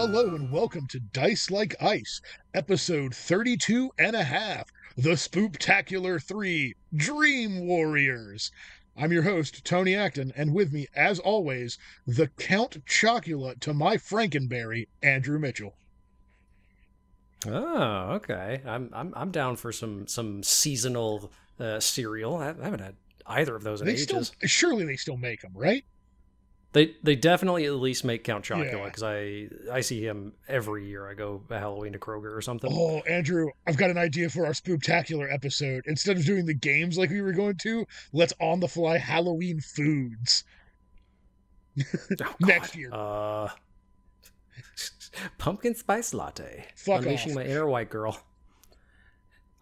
Hello and welcome to Dice Like Ice, episode 32 and a half, The Spooptacular 3 Dream Warriors. I'm your host, Tony Acton, and with me, as always, the Count Chocula to my Frankenberry, Andrew Mitchell. Oh, okay. I'm I'm I'm down for some some seasonal uh, cereal. I haven't had either of those in They ages. still, surely they still make them, right? They they definitely at least make Count Chocula Yeah. because I I see him every year. I go Halloween to Kroger or something. Oh, Andrew, I've got an idea for our Spooptacular episode. Instead of doing the games like we were going to, let's on the fly Halloween foods. Oh, next year. Uh, pumpkin spice latte. Fuck Unleashing off. my inner white girl.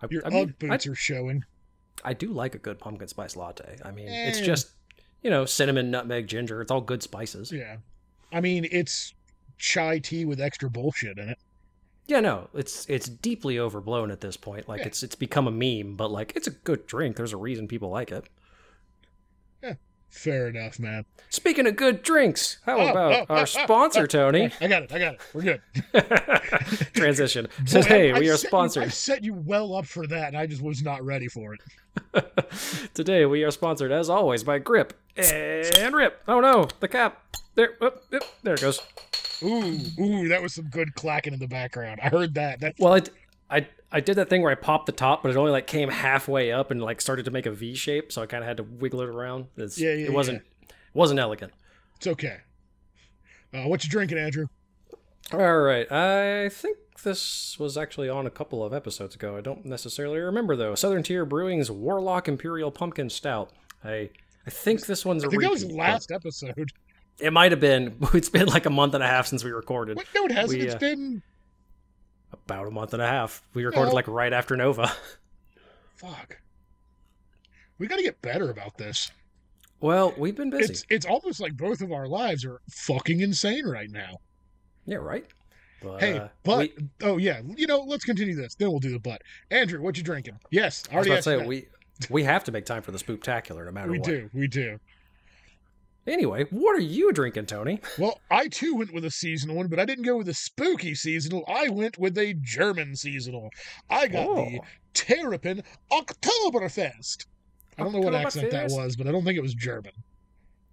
I, Your I mean, boots are showing. I, I do like a good pumpkin spice latte. I mean, it's Eh. just you know cinnamon, nutmeg, ginger. It's all good spices. Yeah. I mean, it's chai tea with extra bullshit in it. Yeah, no, it's it's deeply overblown at this point. Like Yeah. it's it's become a meme, but like it's a good drink. There's a reason people like it. Fair enough, man. Speaking of good drinks, how Oh, about oh, oh, our oh, sponsor, oh, Tony? I got it. I got it. We're good. Transition. Boy, hey, I- we I are set you- sponsored. I set you well up for that, and I just was not ready for it. Today we are sponsored, as always, by Grip and Rip. Oh no, the cap. There, whoop, whoop, there it goes. Ooh, ooh, that was some good clacking in the background. I heard that. That Well, it, I I did that thing where I popped the top, but it only like came halfway up and like started to make a V shape, so I kind of had to wiggle it around. It's, Yeah, yeah, it wasn't it wasn't elegant. it's okay. Uh, what you drinking, Andrew? All right. I think this was actually on a couple of episodes ago. I don't necessarily remember though. Southern Tier Brewing's Warlock Imperial Pumpkin Stout. I I think this one's a I think that was last episode. It might have been. It's been like a month and a half since we recorded. No, it hasn't. We, It's uh, been About a month and a half. We recorded No. like right after Nova. fuck. We got to get better about this. Well, we've been busy. It's it's almost like both of our lives are fucking insane right now. Yeah, right. But, Hey, uh, but we, oh yeah, you know, let's continue this. Then we'll do the butt. Andrew, what you drinking? Yes, I was already about to asked say that. we we have to make time for the spooktacular no matter we what. We do, we do. Anyway, what are you drinking, Tony? Well, I too went with a seasonal one, but I didn't go with a spooky seasonal. I went with a German seasonal. I got the Oh. Terrapin Oktoberfest. I don't know what accent that was, but I don't think it was German.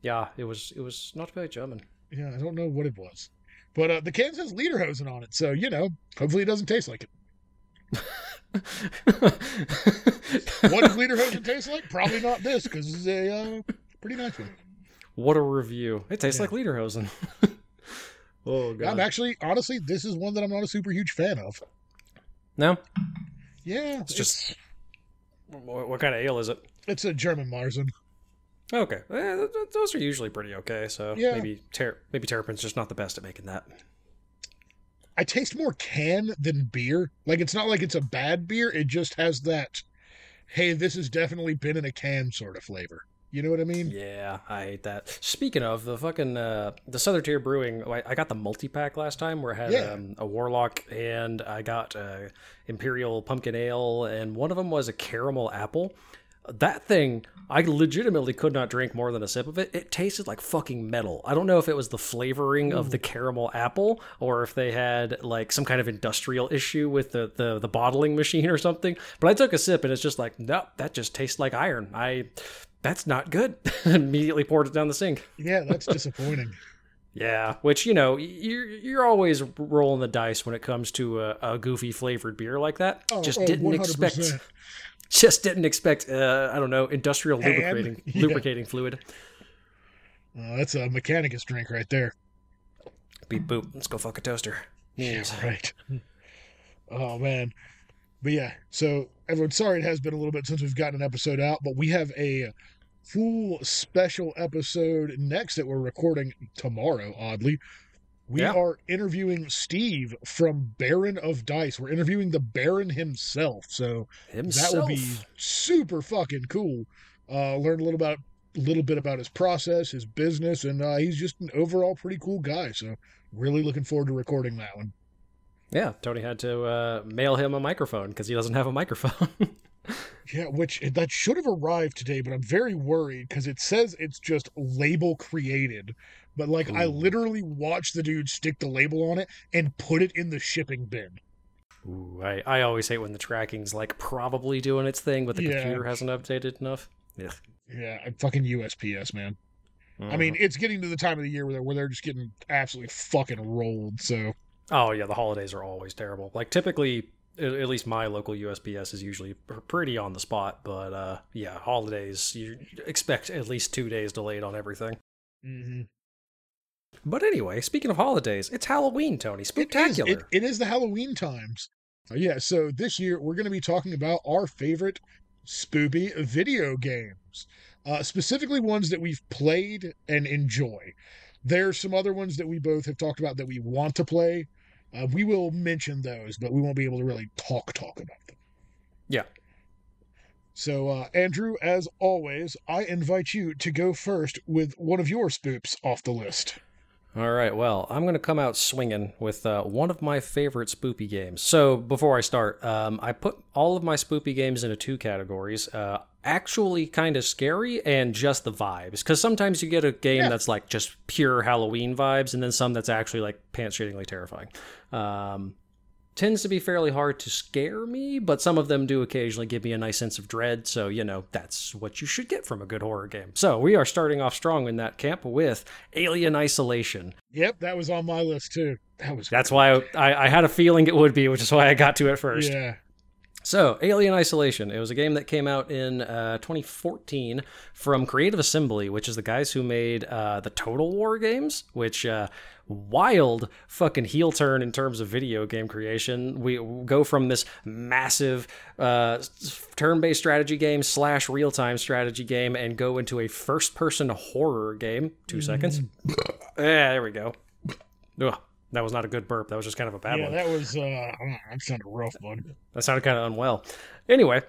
Yeah, it was it was not very German. Yeah, I don't know what it was. But uh, the can says Lederhosen on it, so, you know, hopefully it doesn't taste like it. What does Lederhosen taste like? Probably not this, because it's a uh, pretty nice one. What a review! It tastes Yeah. like Lederhosen. oh god! I'm actually, honestly, this is one that I'm not a super huge fan of. no, Yeah, It's just- what, what kind of ale is it? it's a German Marzen. Okay, eh, th- th- those are usually pretty okay. So Yeah. maybe ter- maybe Terrapin's just not the best at making that. I taste more can than beer. Like it's not like it's a bad beer. It just has that, hey, this has definitely been in a can sort of flavor. You know what I mean? Yeah, I hate that. Speaking of the fucking uh, the Southern Tier Brewing, I, I got the multi pack last time where it had Yeah. um, a Warlock and I got uh, Imperial Pumpkin Ale, and one of them was a caramel apple. That thing, I legitimately could not drink more than a sip of it. It tasted like fucking metal. I don't know if it was the flavoring of the caramel apple or if they had like some kind of industrial issue with the, the, the bottling machine or something. But I took a sip and it's just like, nope, that just tastes like iron. I that's not good. Immediately poured it down the sink. Yeah, that's disappointing. Yeah, which you know you're you're always rolling the dice when it comes to a, a goofy flavored beer like that. Oh, just oh, didn't 100%. expect. Just didn't expect. Uh, I don't know industrial Ham? lubricating Yeah. lubricating fluid. Uh, that's a Mechanicus drink right there. Beep boop. Let's go fuck a toaster. Yes. Right. Oh man. But yeah, so everyone, sorry it has been a little bit since we've gotten an episode out, but we have a full special episode next that we're recording tomorrow, oddly. We Yeah. are interviewing Steve from Baron of Dice. We're interviewing the Baron himself. So Himself. that will be super fucking cool. Uh, learn a little about little bit about his process, his business, and uh, he's just an overall pretty cool guy. So really looking forward to recording that one. Yeah, Tony had to uh, mail him a microphone because he doesn't have a microphone. Yeah, which eh, that should have arrived today, but I'm very worried because it says it's just label created. But like, I literally watched the dude stick the label on it and put it in the shipping bin. Ooh, I, I always hate when the tracking's like probably doing its thing, but the Yeah. computer hasn't updated enough. Ugh. Yeah, I'm fucking USPS, man. I mean, mm-hmm. it's getting to the time of the year where they're, where they're just getting absolutely fucking rolled. So Oh yeah, the holidays are always terrible. Like typically, at least my local USPS is usually pretty on the spot, but uh, yeah, holidays you expect at least two days delayed on everything. mm-hmm. But anyway, speaking of holidays, it's Halloween, Tony. It is, Spectacular. it, it is the Halloween times. Uh, yeah, so this year we're going to be talking about our favorite spoopy video games, uh, specifically ones that we've played and enjoy. There's some other ones that we both have talked about that we want to play. Uh, we will mention those, but we won't be able to really talk talk about them. Yeah. So, uh, Andrew, as always, I invite you to go first with one of your spoops off the list. All right, well, I'm going to come out swinging with uh, one of my favorite spoopy games. So, before I start, um, I put all of my spoopy games into two categories uh, actually kind of scary and just the vibes. Because sometimes you get a game Yeah. that's like just pure Halloween vibes, and then some that's actually like pants shittingly terrifying. Um, tends to be fairly hard to scare me, but some of them do occasionally give me a nice sense of dread. So, you know, that's what you should get from a good horror game. So, we are starting off strong in that camp with Alien Isolation. Yep, that was on my list too. That was That's why I, I had a feeling it would be, which is why I got to it first. Yeah. So, Alien Isolation. It was a game that came out in uh, 2014 from Creative Assembly, which is the guys who made uh, the Total War games, which uh, wild fucking heel turn in terms of video game creation. We go from this massive uh, turn-based strategy game slash real-time strategy game and go into a first-person horror game. Two seconds. Yeah, there we go. Ugh, that was not a good burp. That was just kind of a bad yeah, one. that was uh that sounded rough, bud. That sounded kind of unwell. Anyway,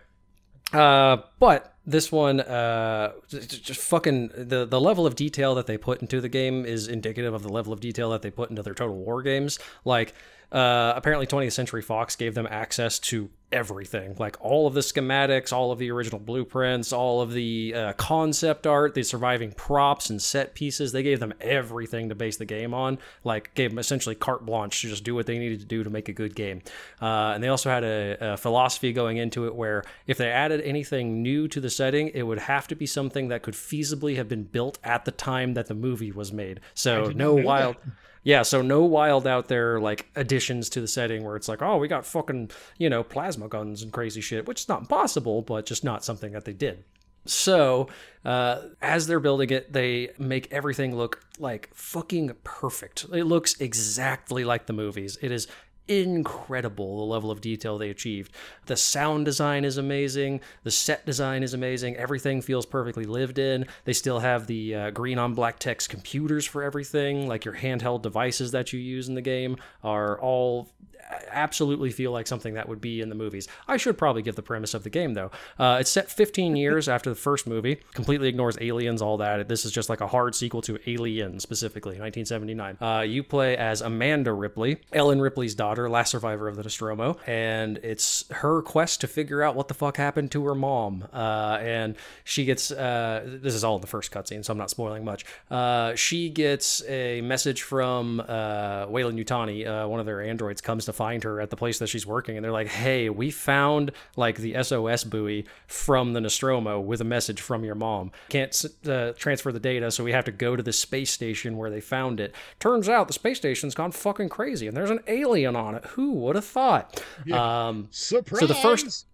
uh, but this one, uh, just fucking the the level of detail that they put into the game is indicative of the level of detail that they put into their Total War games. Like, uh, apparently 20th Century Fox gave them access to everything, like all of the schematics, all of the original blueprints, all of the uh, concept art, the surviving props and set pieces. They gave them everything to base the game on. Like, gave them essentially carte blanche to just do what they needed to do to make a good game. Uh, and they also had a, a philosophy going into it where if they added anything new to the setting, it would have to be something that could feasibly have been built at the time that the movie was made. So no wild. Yeah, so no wild out there like additions to the setting where it's like, oh, we got fucking, you know, plasma guns and crazy shit, which is not impossible, but just not something that they did. So, uh, as they're building it, they make everything look like fucking perfect. It looks exactly like the movies. It is incredible the level of detail they achieved. The sound design is amazing. The set design is amazing. Everything feels perfectly lived in. They still have the uh, green on black text computers for everything. Like your handheld devices that you use in the game are all absolutely feel like something that would be in the movies. I should probably give the premise of the game though. Uh, it's set 15 years after the first movie. Completely ignores aliens, all that. This is just like a hard sequel to Alien, specifically 1979. Uh, you play as Amanda Ripley, Ellen Ripley's daughter, last survivor of the Nostromo, and it's her quest to figure out what the fuck happened to her mom. Uh, and she gets uh, this is all in the first cutscene, so I'm not spoiling much. Uh, she gets a message from uh, Weyland-Yutani, uh, one of their androids, comes to find her at the place that she's working, and they're like, "Hey, we found like the SOS buoy from the Nostromo with a message from your mom. Can't uh, transfer the data, so we have to go to the space station where they found it. Turns out the space station's gone fucking crazy, and there's an alien on it. Who would have thought? Um, Surprise! the first-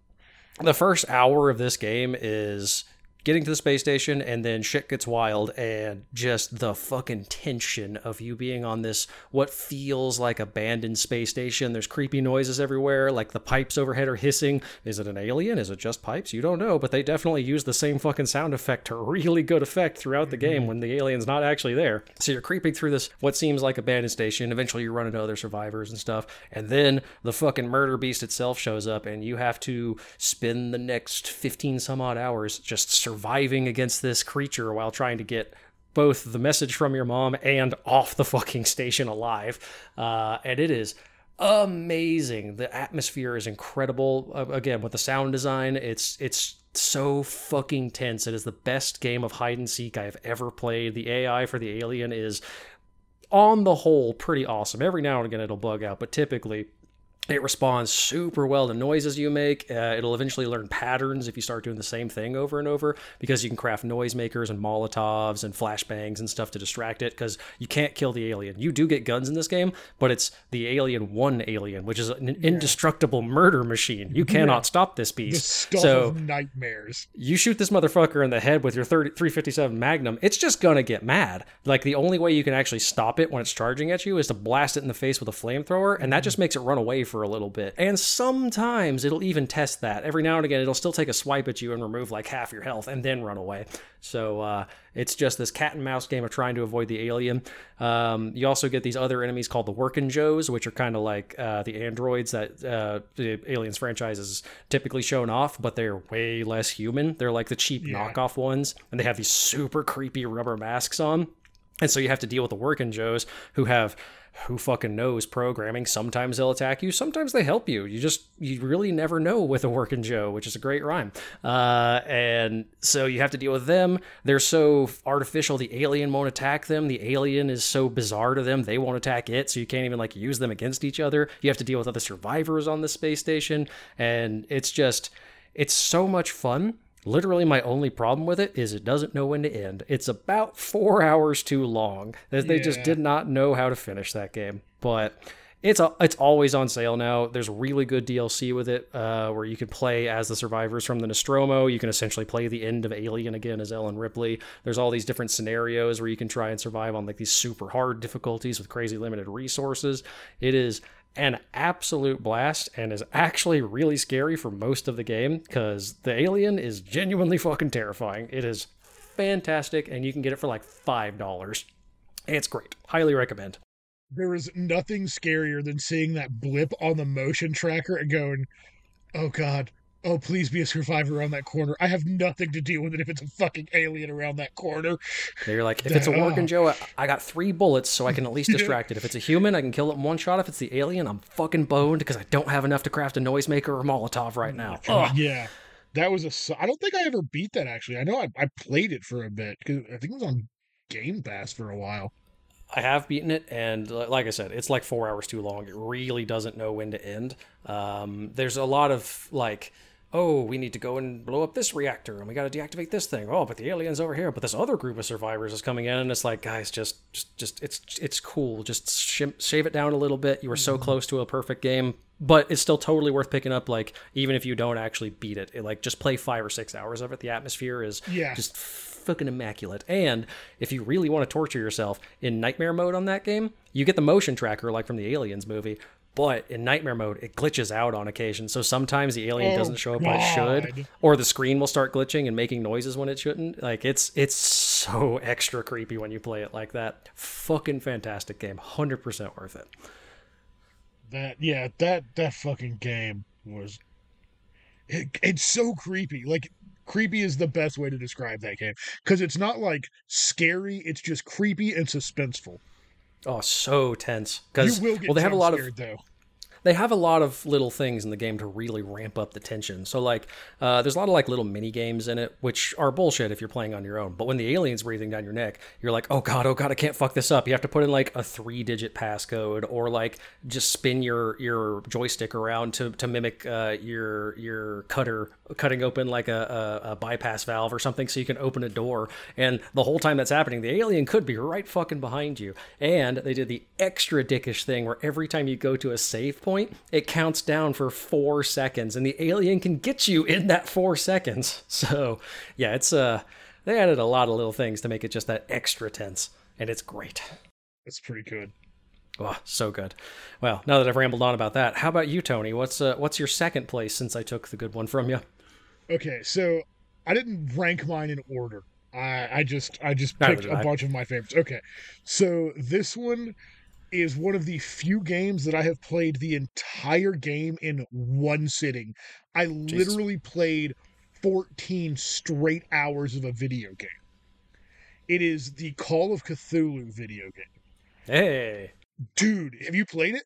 the first hour of this game is getting to the space station and then shit gets wild and just the fucking tension of you being on this what feels like abandoned space station. There's creepy noises everywhere like the pipes overhead are hissing. Is it an alien? Is it just pipes? You don't know but they definitely use the same fucking sound effect to really good effect throughout the game mm-hmm. when the alien's not actually there. So you're creeping through this what seems like abandoned station. Eventually you run into other survivors and stuff and then the fucking murder beast itself shows up and you have to spend the next 15 some odd hours just surviving against this creature while trying to get both the message from your mom and off the fucking station alive uh, and it is amazing. The atmosphere is incredible. Uh, again, with the sound design, it's it's so fucking tense. It is the best game of hide and seek I have ever played. The AI for the alien is on the whole pretty awesome. Every now and again it'll bug out, but typically it responds super well to noises you make. Uh, it'll eventually learn patterns if you start doing the same thing over and over because you can craft noisemakers and Molotovs and flashbangs and stuff to distract it because you can't kill the alien. You do get guns in this game, but it's the Alien 1 alien, which is an indestructible murder machine. You cannot yeah. stop this beast. So of nightmares. You shoot this motherfucker in the head with your 30, 357 Magnum, it's just going to get mad. Like the only way you can actually stop it when it's charging at you is to blast it in the face with a flamethrower, and that just makes it run away for a little bit. And sometimes it'll even test that. Every now and again, it'll still take a swipe at you and remove like half your health and then run away. So uh, it's just this cat and mouse game of trying to avoid the alien. Um, you also get these other enemies called the Working Joes, which are kind of like uh, the androids that uh, the Aliens franchise is typically shown off, but they're way less human. They're like the cheap yeah. knockoff ones, and they have these super creepy rubber masks on. And so you have to deal with the Working Joes who have who fucking knows programming? Sometimes they'll attack you sometimes they help you. You just you really never know with a working joe which is a great rhyme. Uh, and so you have to deal with them. They're so artificial the alien won't attack them. The alien is so bizarre to them they won't attack it so you can't even like use them against each other. You have to deal with other survivors on the space station and it's just it's so much fun Literally, my only problem with it is it doesn't know when to end. It's about four hours too long. They yeah. just did not know how to finish that game. But it's a, it's always on sale now. There's really good DLC with it, uh, where you can play as the survivors from the Nostromo. You can essentially play the end of Alien again as Ellen Ripley. There's all these different scenarios where you can try and survive on like these super hard difficulties with crazy limited resources. It is an absolute blast and is actually really scary for most of the game because the alien is genuinely fucking terrifying. It is fantastic and you can get it for like $5. It's great. Highly recommend. There is nothing scarier than seeing that blip on the motion tracker and going, oh God, oh, please be a survivor around that corner. I have nothing to deal with it if it's a fucking alien around that corner. They're like, if it's a working Joe, I got three bullets so I can at least distract it. If it's a human, I can kill it in one shot. If it's the alien, I'm fucking boned because I don't have enough to craft a noisemaker or Molotov right now. Oh, yeah. That was a. I don't think I ever beat that actually. I know I, I played it for a bit because I think it was on Game Pass for a while. I have beaten it, and like I said, it's like four hours too long. It really doesn't know when to end. Um, there's a lot of like oh, we need to go and blow up this reactor and we got to deactivate this thing. Oh, but the alien's over here. But this other group of survivors is coming in and it's like, guys, just, just, just it's, it's cool. Just sh- shave it down a little bit. You were so mm-hmm. close to a perfect game, but it's still totally worth picking up. Like, even if you don't actually beat it, it like just play five or six hours of it. The atmosphere is yeah. just fucking immaculate. And if you really want to torture yourself in nightmare mode on that game, you get the motion tracker like from the Aliens movie, but in nightmare mode, it glitches out on occasion. So sometimes the alien oh, doesn't show up God. when it should, or the screen will start glitching and making noises when it shouldn't. Like it's it's so extra creepy when you play it like that. Fucking fantastic game, hundred percent worth it. That yeah, that that fucking game was. It, it's so creepy. Like creepy is the best way to describe that game because it's not like scary. It's just creepy and suspenseful. Oh, so tense. Because well, they have a lot of though they have a lot of little things in the game to really ramp up the tension. So like, uh, there's a lot of like little mini games in it, which are bullshit if you're playing on your own. But when the alien's breathing down your neck, you're like, oh god, oh god, I can't fuck this up. You have to put in like a three digit passcode or like just spin your your joystick around to to mimic uh, your your cutter cutting open like a, a, a bypass valve or something so you can open a door. And the whole time that's happening, the alien could be right fucking behind you. And they did the extra dickish thing where every time you go to a save point it counts down for four seconds, and the alien can get you in that four seconds. So, yeah, it's uh, they added a lot of little things to make it just that extra tense, and it's great. It's pretty good. Oh, so good. Well, now that I've rambled on about that, how about you, Tony? What's uh, what's your second place since I took the good one from you? Okay, so I didn't rank mine in order. I I just I just picked a bunch of my favorites. Okay, so this one is one of the few games that I have played the entire game in one sitting. I literally played 14 straight hours of a video game. It is the Call of Cthulhu video game. Hey. Dude, have you played it?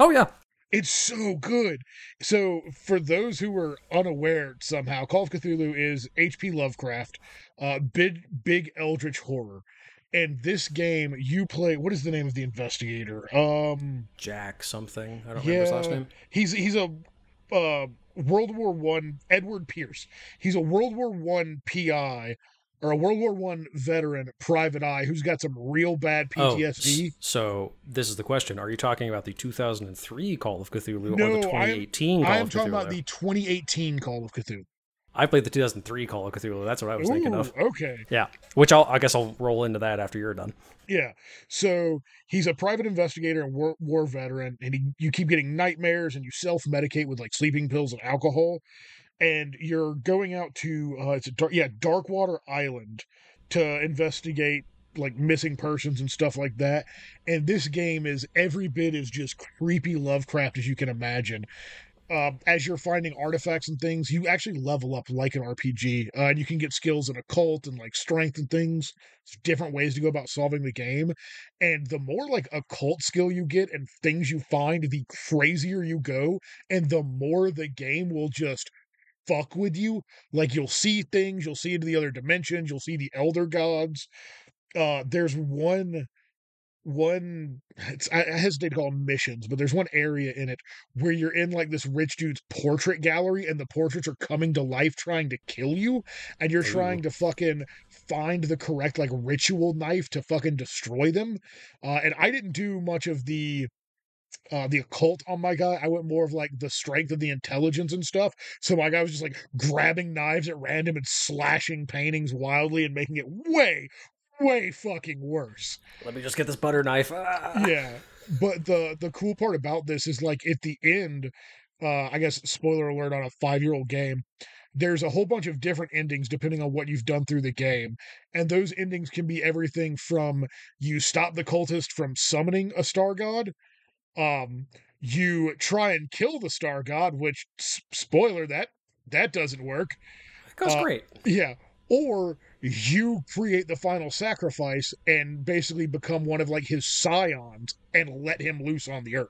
Oh yeah, It's so good. So, for those who were unaware somehow, Call of Cthulhu is H.P. Lovecraft, uh, big big eldritch horror. And this game, you play. What is the name of the investigator? Um, Jack something. I don't remember his last name. he's he's a uh, World War One Edward Pierce. He's a World War One PI or a World War One veteran, private eye, who's got some real bad Oh, PTSD. s- so this is the question: Are you talking about the 2003 Call of Cthulhu or No, the I am- 2018 Call I am talking Cthulhu? about the 2018 Call of Cthulhu. I played the 2003 Call of Cthulhu. That's what I was thinking of. Okay. Yeah, which I'll I guess I'll roll into that after you're done. Yeah. So he's a private investigator and war, war veteran, and he, you keep getting nightmares, and you self medicate with like sleeping pills and alcohol, and you're going out to uh, it's a dark, yeah Darkwater Island to investigate like missing persons and stuff like that. And this game is every bit as just creepy Lovecraft as you can imagine. Uh, as you're finding artifacts and things, you actually level up like an RPG, uh, and you can get skills in occult and like strength and things different ways to go about solving the game. And the more like occult skill you get and things you find, the crazier you go, and the more the game will just fuck with you. Like you'll see things, you'll see into the other dimensions, you'll see the elder gods. Uh there's one one it's, I I hesitate to call them missions, but there's one area in it where you're in like this rich dude's portrait gallery and the portraits are coming to life trying to kill you and you're Ooh. trying to fucking find the correct like ritual knife to fucking destroy them. Uh and I didn't do much of the uh the occult on my guy. I went more of like the strength of the intelligence and stuff. So my guy was just like grabbing knives at random and slashing paintings wildly and making it way way fucking worse Let me just get this butter knife. Ah. yeah but the the cool part about this is like at the end uh i guess spoiler alert on a five year old game there's a whole bunch of different endings depending on what you've done through the game and those endings can be everything from you stop the cultist from summoning a star god um you try and kill the star god which spoiler that that doesn't work goes Uh, great. yeah. Or you create the final sacrifice and basically become one of like his scions and let him loose on the earth.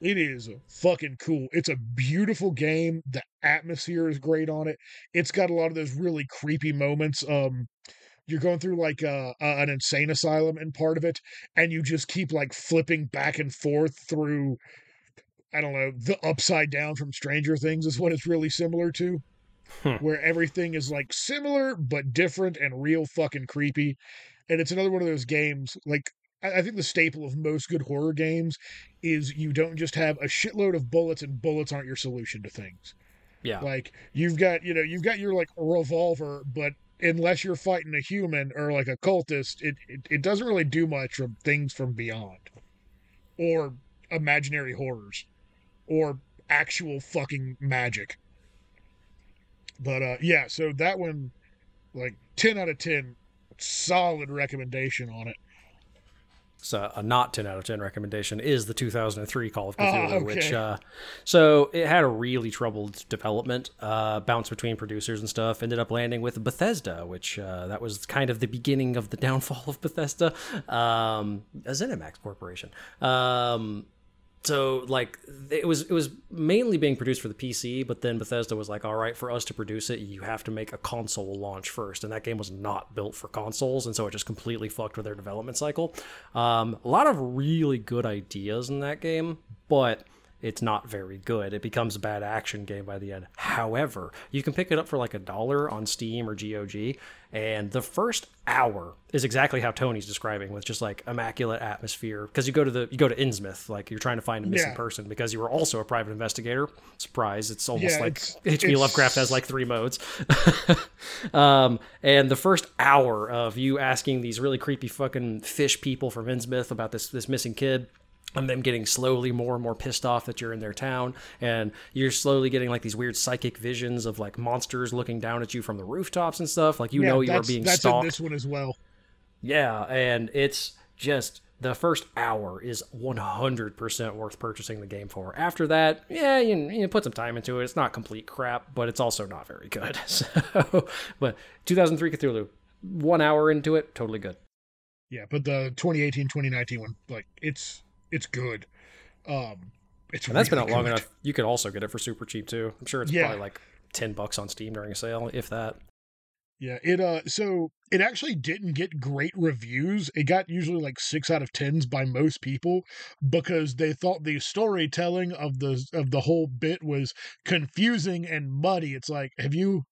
It is fucking cool. It's a beautiful game. The atmosphere is great on it. It's got a lot of those really creepy moments. Um you're going through like uh, uh, an insane asylum in part of it and you just keep like flipping back and forth through I don't know, the upside down from Stranger Things is what it's really similar to Hmm. where everything is like similar but different and real fucking creepy. And it's another one of those games like I I think the staple of most good horror games is you don't just have a shitload of bullets and bullets aren't your solution to things. Yeah. Like you've got, you know, you've got your like revolver, but unless you're fighting a human or like a cultist, it, it, it doesn't really do much from things from beyond. Or imaginary horrors. Or actual fucking magic. But uh yeah, so that one like 10 out of 10 solid recommendation on it. So a not 10 out of 10 recommendation is the 2003 Call of Cthulhu, okay. which uh, so it had a really troubled development, uh, bounce between producers and stuff. Ended up landing with Bethesda, which uh, that was kind of the beginning of the downfall of Bethesda, um, a ZeniMax Corporation. Um, so like it was it was mainly being produced for the PC, but then Bethesda was like, all right, for us to produce it, you have to make a console launch first, and that game was not built for consoles, and so it just completely fucked with their development cycle. Um, a lot of really good ideas in that game, but it's not very good. It becomes a bad action game by the end. However, you can pick it up for like a dollar on Steam or GOG, and the first hour is exactly how Tony's describing, with just like immaculate atmosphere. Because you go to the you go to Innsmouth, like you're trying to find a missing Yeah. person because you were also a private investigator. Surprise! It's almost Yeah, like H.P. Lovecraft has like three modes. um, and the first hour of you asking these really creepy fucking fish people from Innsmouth about this this missing kid and them getting slowly more and more pissed off that you're in their town and you're slowly getting like these weird psychic visions of like monsters looking down at you from the rooftops and stuff like you Yeah, know you are being that's stalked in this one as well. yeah, and it's just the first hour is 100% worth purchasing the game for. After that, yeah, you, you put some time into it. It's not complete crap, but it's also not very good. So, but 2003 Cthulhu, one hour into it, totally good. Yeah, but the 2018 2019 one, like it's it's good. Um, it's And that's been really out long good. enough. You could also get it for super cheap too. I'm sure it's Yeah. probably like ten bucks on Steam during a sale, if that. Yeah, it uh so it actually didn't get great reviews. It got usually like 6 out of 10s by most people because they thought the storytelling of the of the whole bit was confusing and muddy. It's like, have you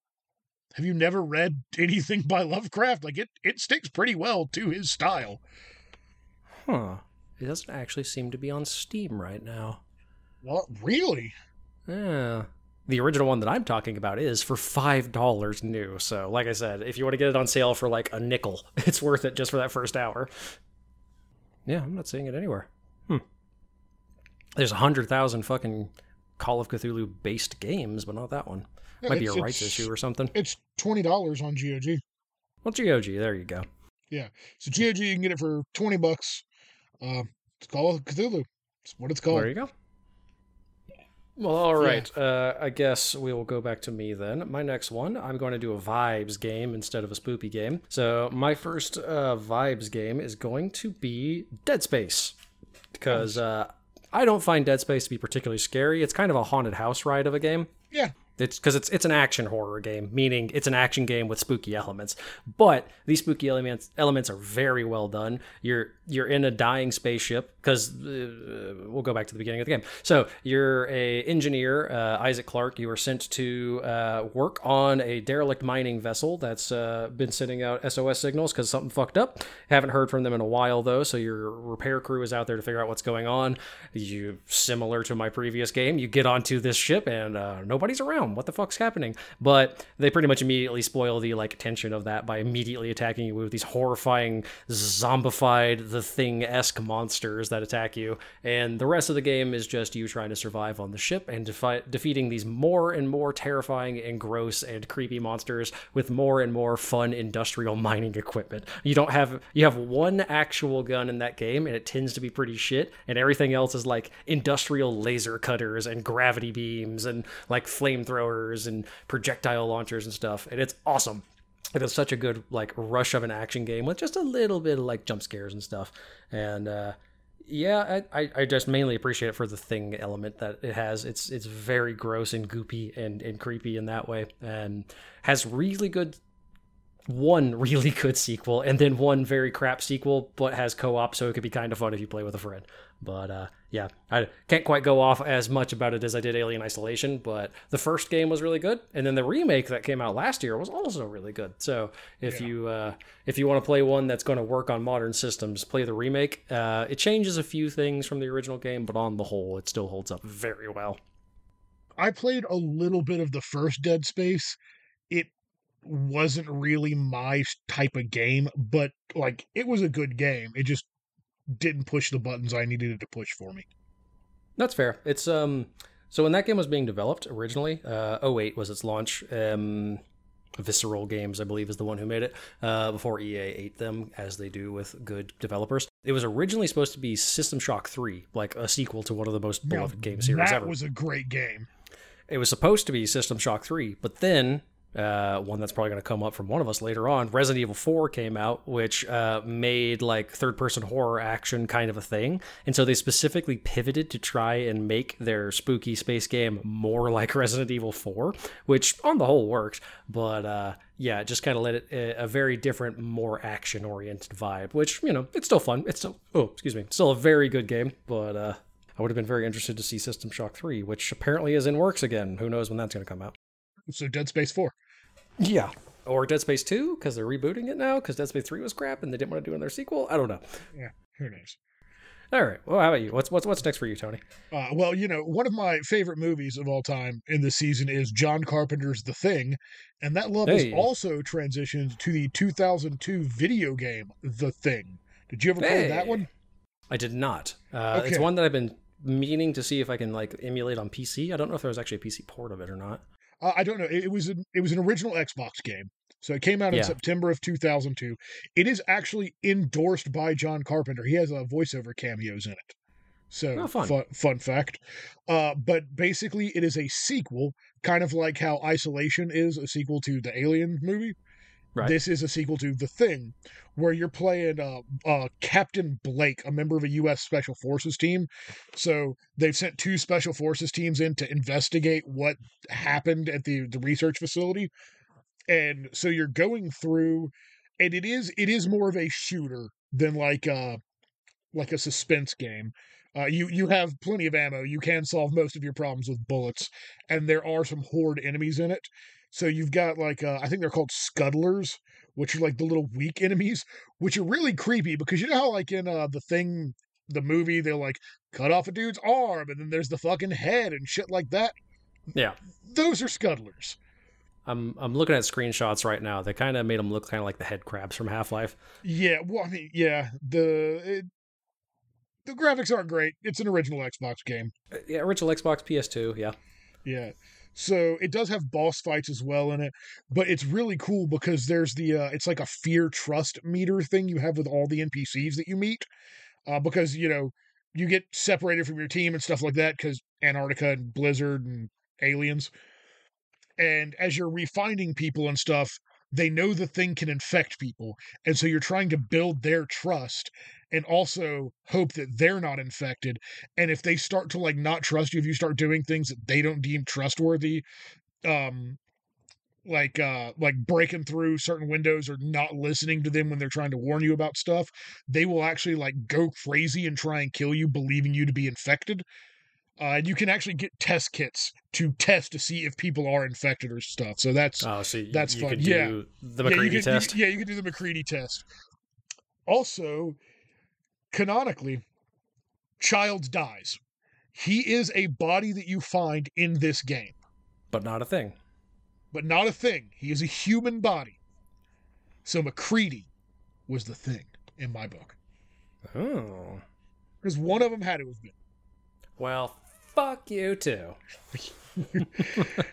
have you never read anything by Lovecraft? Like it it sticks pretty well to his style. Huh. It doesn't actually seem to be on Steam right now. Well, really? Yeah. The original one that I'm talking about is for five dollars new. So, like I said, if you want to get it on sale for like a nickel, it's worth it just for that first hour. Yeah, I'm not seeing it anywhere. Hmm. There's a hundred thousand fucking Call of Cthulhu based games, but not that one. Yeah, Might be a rights issue or something. It's $20 on GOG. Well, GOG, there you go. Yeah. So GOG you can get it for 20 bucks. Um it's called Cthulhu. It's what it's called. There you go. Well, all right. Yeah. Uh, I guess we will go back to me then. My next one, I'm going to do a vibes game instead of a spoopy game. So my first uh, vibes game is going to be Dead Space because uh, I don't find Dead Space to be particularly scary. It's kind of a haunted house ride of a game. Yeah. It's because it's it's an action horror game, meaning it's an action game with spooky elements. But these spooky elements elements are very well done. You're you're in a dying spaceship because uh, we'll go back to the beginning of the game. So you're a engineer, uh, Isaac Clarke. You were sent to uh, work on a derelict mining vessel that's uh, been sending out SOS signals because something fucked up. Haven't heard from them in a while though. So your repair crew is out there to figure out what's going on. You similar to my previous game, you get onto this ship and uh, nobody's around. What the fuck's happening? But they pretty much immediately spoil the like tension of that by immediately attacking you with these horrifying zombified the thing esque monsters that attack you. And the rest of the game is just you trying to survive on the ship and defi- defeating these more and more terrifying and gross and creepy monsters with more and more fun industrial mining equipment. You don't have you have one actual gun in that game and it tends to be pretty shit and everything else is like industrial laser cutters and gravity beams and like flamethrowers and projectile launchers and stuff. And it's awesome. It is such a good like rush of an action game with just a little bit of like jump scares and stuff. And uh yeah, I, I, just mainly appreciate it for the thing element that it has. It's it's very gross and goopy and, and creepy in that way, and has really good one really good sequel and then one very crap sequel, but has co-op, so it could be kind of fun if you play with a friend. But uh, yeah, I can't quite go off as much about it as I did Alien Isolation, but the first game was really good, and then the remake that came out last year was also really good. So if Yeah. you uh, if you want to play one that's going to work on modern systems, play the remake. Uh, it changes a few things from the original game, but on the whole, it still holds up very well. I played a little bit of the first Dead Space. It wasn't really my type of game, but like it was a good game. It just didn't push the buttons I needed it to push for me. That's fair. It's um so when that game was being developed originally, uh 08 was its launch. Um Visceral Games, I believe, is the one who made it uh, before EA ate them, as they do with good developers. It was originally supposed to be System Shock 3, like a sequel to one of the most beloved game series that ever. That was a great game. It was supposed to be System Shock 3, but then uh, one that's probably going to come up from one of us later on, Resident Evil 4 came out, which uh, made like third person horror action kind of a thing. And so they specifically pivoted to try and make their spooky space game more like Resident Evil 4, which on the whole worked. But uh, yeah, just kind of let it a, a very different, more action oriented vibe, which, you know, it's still fun. It's still, oh, excuse me, still a very good game, but. Uh, I would have been very interested to see System Shock 3, which apparently is in works again. Who knows when that's going to come out? So Dead Space 4. Yeah. Or Dead Space 2, because they're rebooting it now, because Dead Space 3 was crap and they didn't want to do another sequel. I don't know. Yeah, who knows? All right. Well, how about you? What's what's what's next for you, Tony? Uh, well, you know, one of my favorite movies of all time in this season is John Carpenter's The Thing, and that love Hey. has also transitioned to the 2002 video game The Thing. Did you ever play that one? I did not. Uh, It's one that I've been meaning to see if I can like emulate on PC. I don't know if there was actually a PC port of it or not. Uh, I don't know. It, it was an, it was an original Xbox game, so it came out in Yeah. September of 2002. It is actually endorsed by John Carpenter. He has a voiceover cameos in it. So Oh, fun. fun, fun fact. Uh, but basically, it is a sequel, kind of like how Isolation is a sequel to the Alien movie. Right. This is a sequel to The Thing, where you're playing uh, uh, Captain Blake, a member of a U.S. Special Forces team. So they've sent two Special Forces teams in to investigate what happened at the the research facility, and so you're going through, and it is it is more of a shooter than like a like a suspense game. Uh, you you have plenty of ammo. You can solve most of your problems with bullets, and there are some horde enemies in it. So you've got like uh, I think they're called scuttlers, which are like the little weak enemies, which are really creepy because you know how like in uh, the thing, the movie, they'll like cut off a dude's arm and then there's the fucking head and shit like that. Yeah. Those are scuttlers. I'm I'm looking at screenshots right now. They kind of made them look kind of like the head crabs from Half Life. Yeah, well, I mean, yeah, the it, the graphics aren't great. It's an original Xbox game. Yeah, original Xbox, PS2. Yeah. Yeah. So it does have boss fights as well in it, but it's really cool because there's the uh, it's like a fear trust meter thing you have with all the NPCs that you meet, uh, because you know you get separated from your team and stuff like that because Antarctica and Blizzard and aliens, and as you're refining people and stuff, they know the thing can infect people, and so you're trying to build their trust and also hope that they're not infected. And if they start to like not trust you, if you start doing things that they don't deem trustworthy, um, like uh like breaking through certain windows or not listening to them when they're trying to warn you about stuff, they will actually like go crazy and try and kill you, believing you to be infected. Uh, and you can actually get test kits to test to see if people are infected or stuff. So that's Oh, so you, That's you fun. could do Yeah. the yeah, you can, test. You, yeah, you can do the MacReady test. Also, canonically, Child dies. He is a body that you find in this game, but not a thing. but not a thing. He is a human body. So MacReady was the thing in my book. Oh. Because one of them had to have been. Well, fuck you too.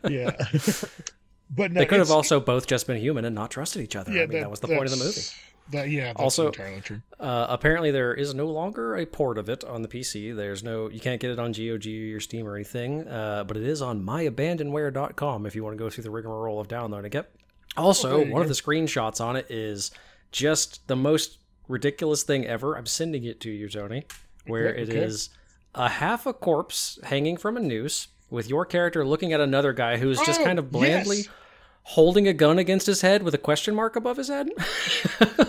Yeah. but no, they could have also both just been human and not trusted each other. Yeah, I mean, that, was the point of the movie. That, yeah, that's Also- entirely true. Uh, apparently, there is no longer a port of it on the PC. There's no, you can't get it on GOG or Steam or anything, uh, but it is on myabandonware.com if you want to go through the rigmarole of downloading it. Also, Oh, one of the screenshots on it is just the most ridiculous thing ever. I'm sending it to you, Tony, where Okay, it okay. is a half a corpse hanging from a noose with your character looking at another guy who's just Oh, kind of blandly yes. holding a gun against his head with a question mark above his head.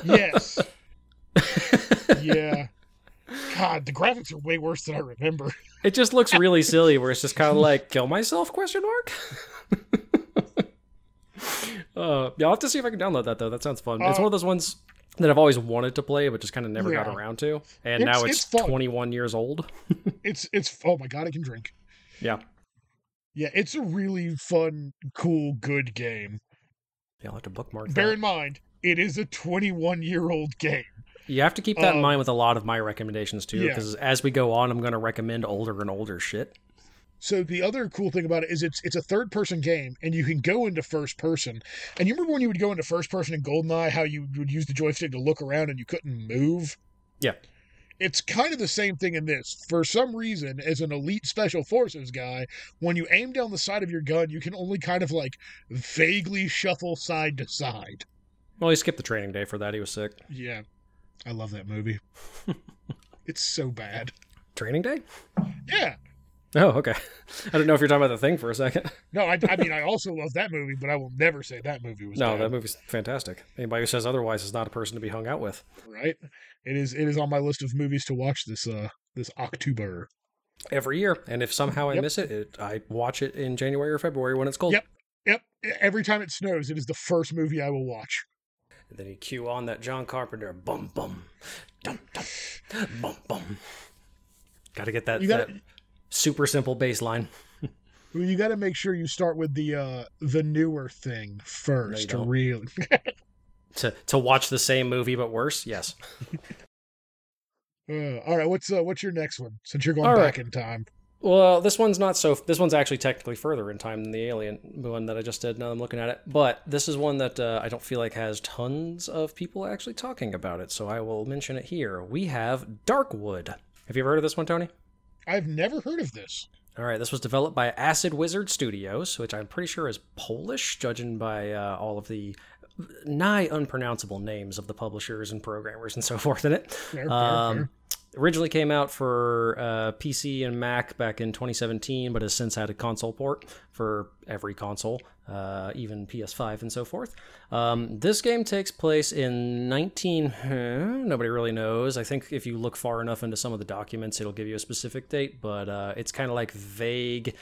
Yes. yeah. God, the graphics are way worse than I remember. It just looks really silly where it's just kind of like kill myself question mark. uh, yeah, I'll have to see if I can download that though. That sounds fun. it's Uh, one of those ones that I've always wanted to play, but just kind of never got around to. And It's- now it's it's, 21 years old. It's it's oh my god, I can drink. Yeah. Yeah, it's a really fun, cool, good game. Yeah, I'll have to bookmark Bear that. in mind, it is a 21 year old game. You have to keep that in um, mind with a lot of my recommendations too, yeah. because as we go on, I'm going to recommend older and older shit. So the other cool thing about it is it's it's a third person game and you can go into first person. And you remember when you would go into first person in GoldenEye how you would use the joystick to look around and you couldn't move? Yeah. It's kind of the same thing in this. For some reason, as an elite special forces guy, when you aim down the side of your gun, you can only kind of like vaguely shuffle side to side. Well, he skipped the training day for that. He was sick. Yeah. I love that movie. it's so bad. Training day? Yeah. Oh, okay. I don't know if you're talking about the thing for a second. No, I, I mean, I also love that movie, but I will never say that movie was No, bad. that movie's fantastic. Anybody who says otherwise is not a person to be hung out with. right? It is it is on my list of movies to watch this uh this October. every year. And if somehow I Yep. miss it, it, I watch it in January or February when it's cold. Yep. Yep, every time it snows, it is the first movie I will watch. And then you cue on that John Carpenter bum bum dum dum bum bum. Got to get that, You that super simple baseline. Well, you got to make sure you start with the uh the newer thing first to really. to to watch the same movie but worse. Yes. Uh, all right, what's uh, what's your next one? Since you're going All back right. in time. Well, this one's not so. This one's actually technically further in time than the Alien one that I just did. Now I'm looking at it, but this is one that uh, I don't feel like has tons of people actually talking about it. So I will mention it here. We have Darkwood. Have you ever heard of this one, Tony? I've never heard of this. All right, this was developed by Acid Wizard Studios, which I'm pretty sure is Polish, judging by uh, all of the nigh unpronounceable names of the publishers and programmers and so forth in it. Fair, fair, Um, fair. originally came out for uh, PC and Mac back in 2017, but has since had a console port for every console, uh, even PS5 and so forth. Um, this game takes place in 19. huh, nobody really knows. I think if you look far enough into some of the documents, it'll give you a specific date, but uh, it's kind of like vague,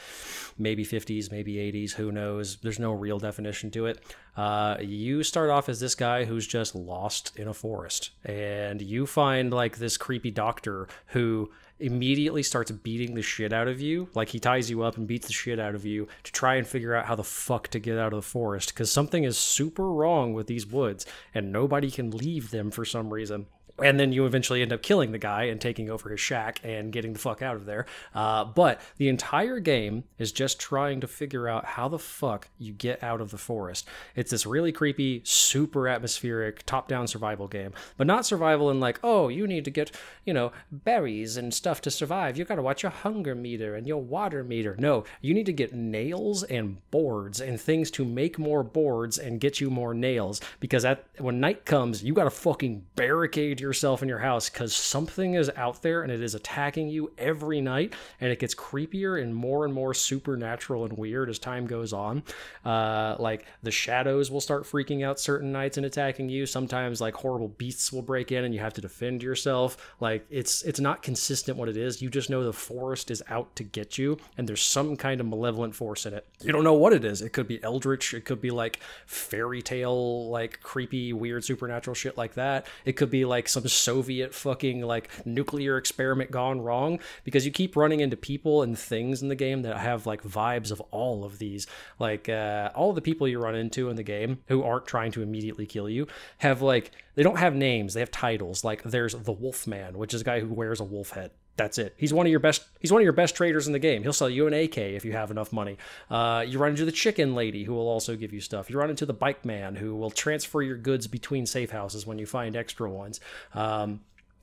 maybe 50s, maybe 80s. Who knows? There's no real definition to it. Uh, you start off as this guy who's just lost in a forest, and you find like this creepy doctor who immediately starts beating the shit out of you. Like he ties you up and beats the shit out of you to try and figure out how the fuck to get out of the forest because something is super wrong with these woods and nobody can leave them for some reason. And then you eventually end up killing the guy and taking over his shack and getting the fuck out of there. Uh, but the entire game is just trying to figure out how the fuck you get out of the forest. It's this really creepy, super atmospheric, top down survival game. But not survival in like, oh, you need to get, you know, berries and stuff to survive. You gotta watch your hunger meter and your water meter. No, you need to get nails and boards and things to make more boards and get you more nails. Because at when night comes, you gotta fucking barricade yourself in your house because something is out there and it is attacking you every night and it gets creepier and more and more supernatural and weird as time goes on. Uh, like the shadows will start freaking out certain nights and attacking you. Sometimes like horrible beasts will break in and you have to defend yourself. Like it's it's not consistent what it is. You just know the forest is out to get you and there's some kind of malevolent force in it. You don't know what it is. It could be eldritch. It could be like fairy tale like creepy weird supernatural shit like that. It could be like some Soviet fucking like nuclear experiment gone wrong because you keep running into people and things in the game that have like vibes of all of these. Like uh, all the people you run into in the game who aren't trying to immediately kill you have like they don't have names, they have titles. Like there's the Wolfman, which is a guy who wears a wolf head. That's it. He's one of your best. He's one of your best traders in the game. He'll sell you an AK if you have enough money. Uh, you run into the chicken lady who will also give you stuff. You run into the bike man who will transfer your goods between safe houses when you find extra ones. Um,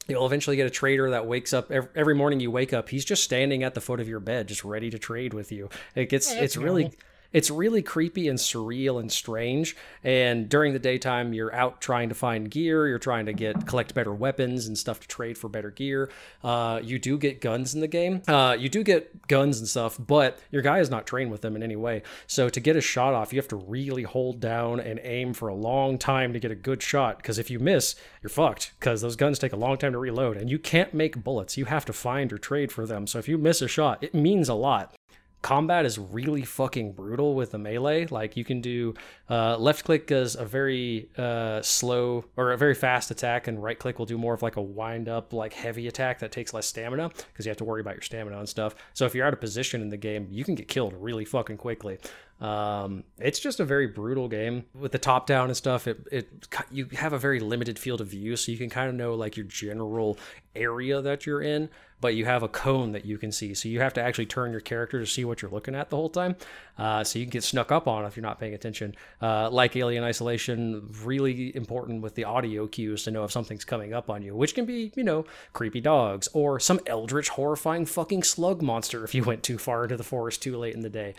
You'll eventually get a trader that wakes up every, every morning. You wake up, he's just standing at the foot of your bed, just ready to trade with you. It gets, that's it's really. It's really creepy and surreal and strange. And during the daytime, you're out trying to find gear. You're trying to get collect better weapons and stuff to trade for better gear. Uh, you do get guns in the game. Uh, you do get guns and stuff, but your guy is not trained with them in any way. So to get a shot off, you have to really hold down and aim for a long time to get a good shot. Because if you miss, you're fucked. Because those guns take a long time to reload, and you can't make bullets. You have to find or trade for them. So if you miss a shot, it means a lot combat is really fucking brutal with the melee. Like you can do uh, left click does a very uh, slow or a very fast attack, and right click will do more of like a wind up, like heavy attack that takes less stamina because you have to worry about your stamina and stuff. So if you're out of position in the game, you can get killed really fucking quickly. Um, it's just a very brutal game with the top down and stuff. It, it you have a very limited field of view, so you can kind of know like your general area that you're in, but you have a cone that you can see. So you have to actually turn your character to see what you're looking at the whole time. Uh, so you can get snuck up on if you're not paying attention. Uh, like Alien Isolation, really important with the audio cues to know if something's coming up on you, which can be, you know, creepy dogs or some eldritch, horrifying fucking slug monster if you went too far into the forest too late in the day.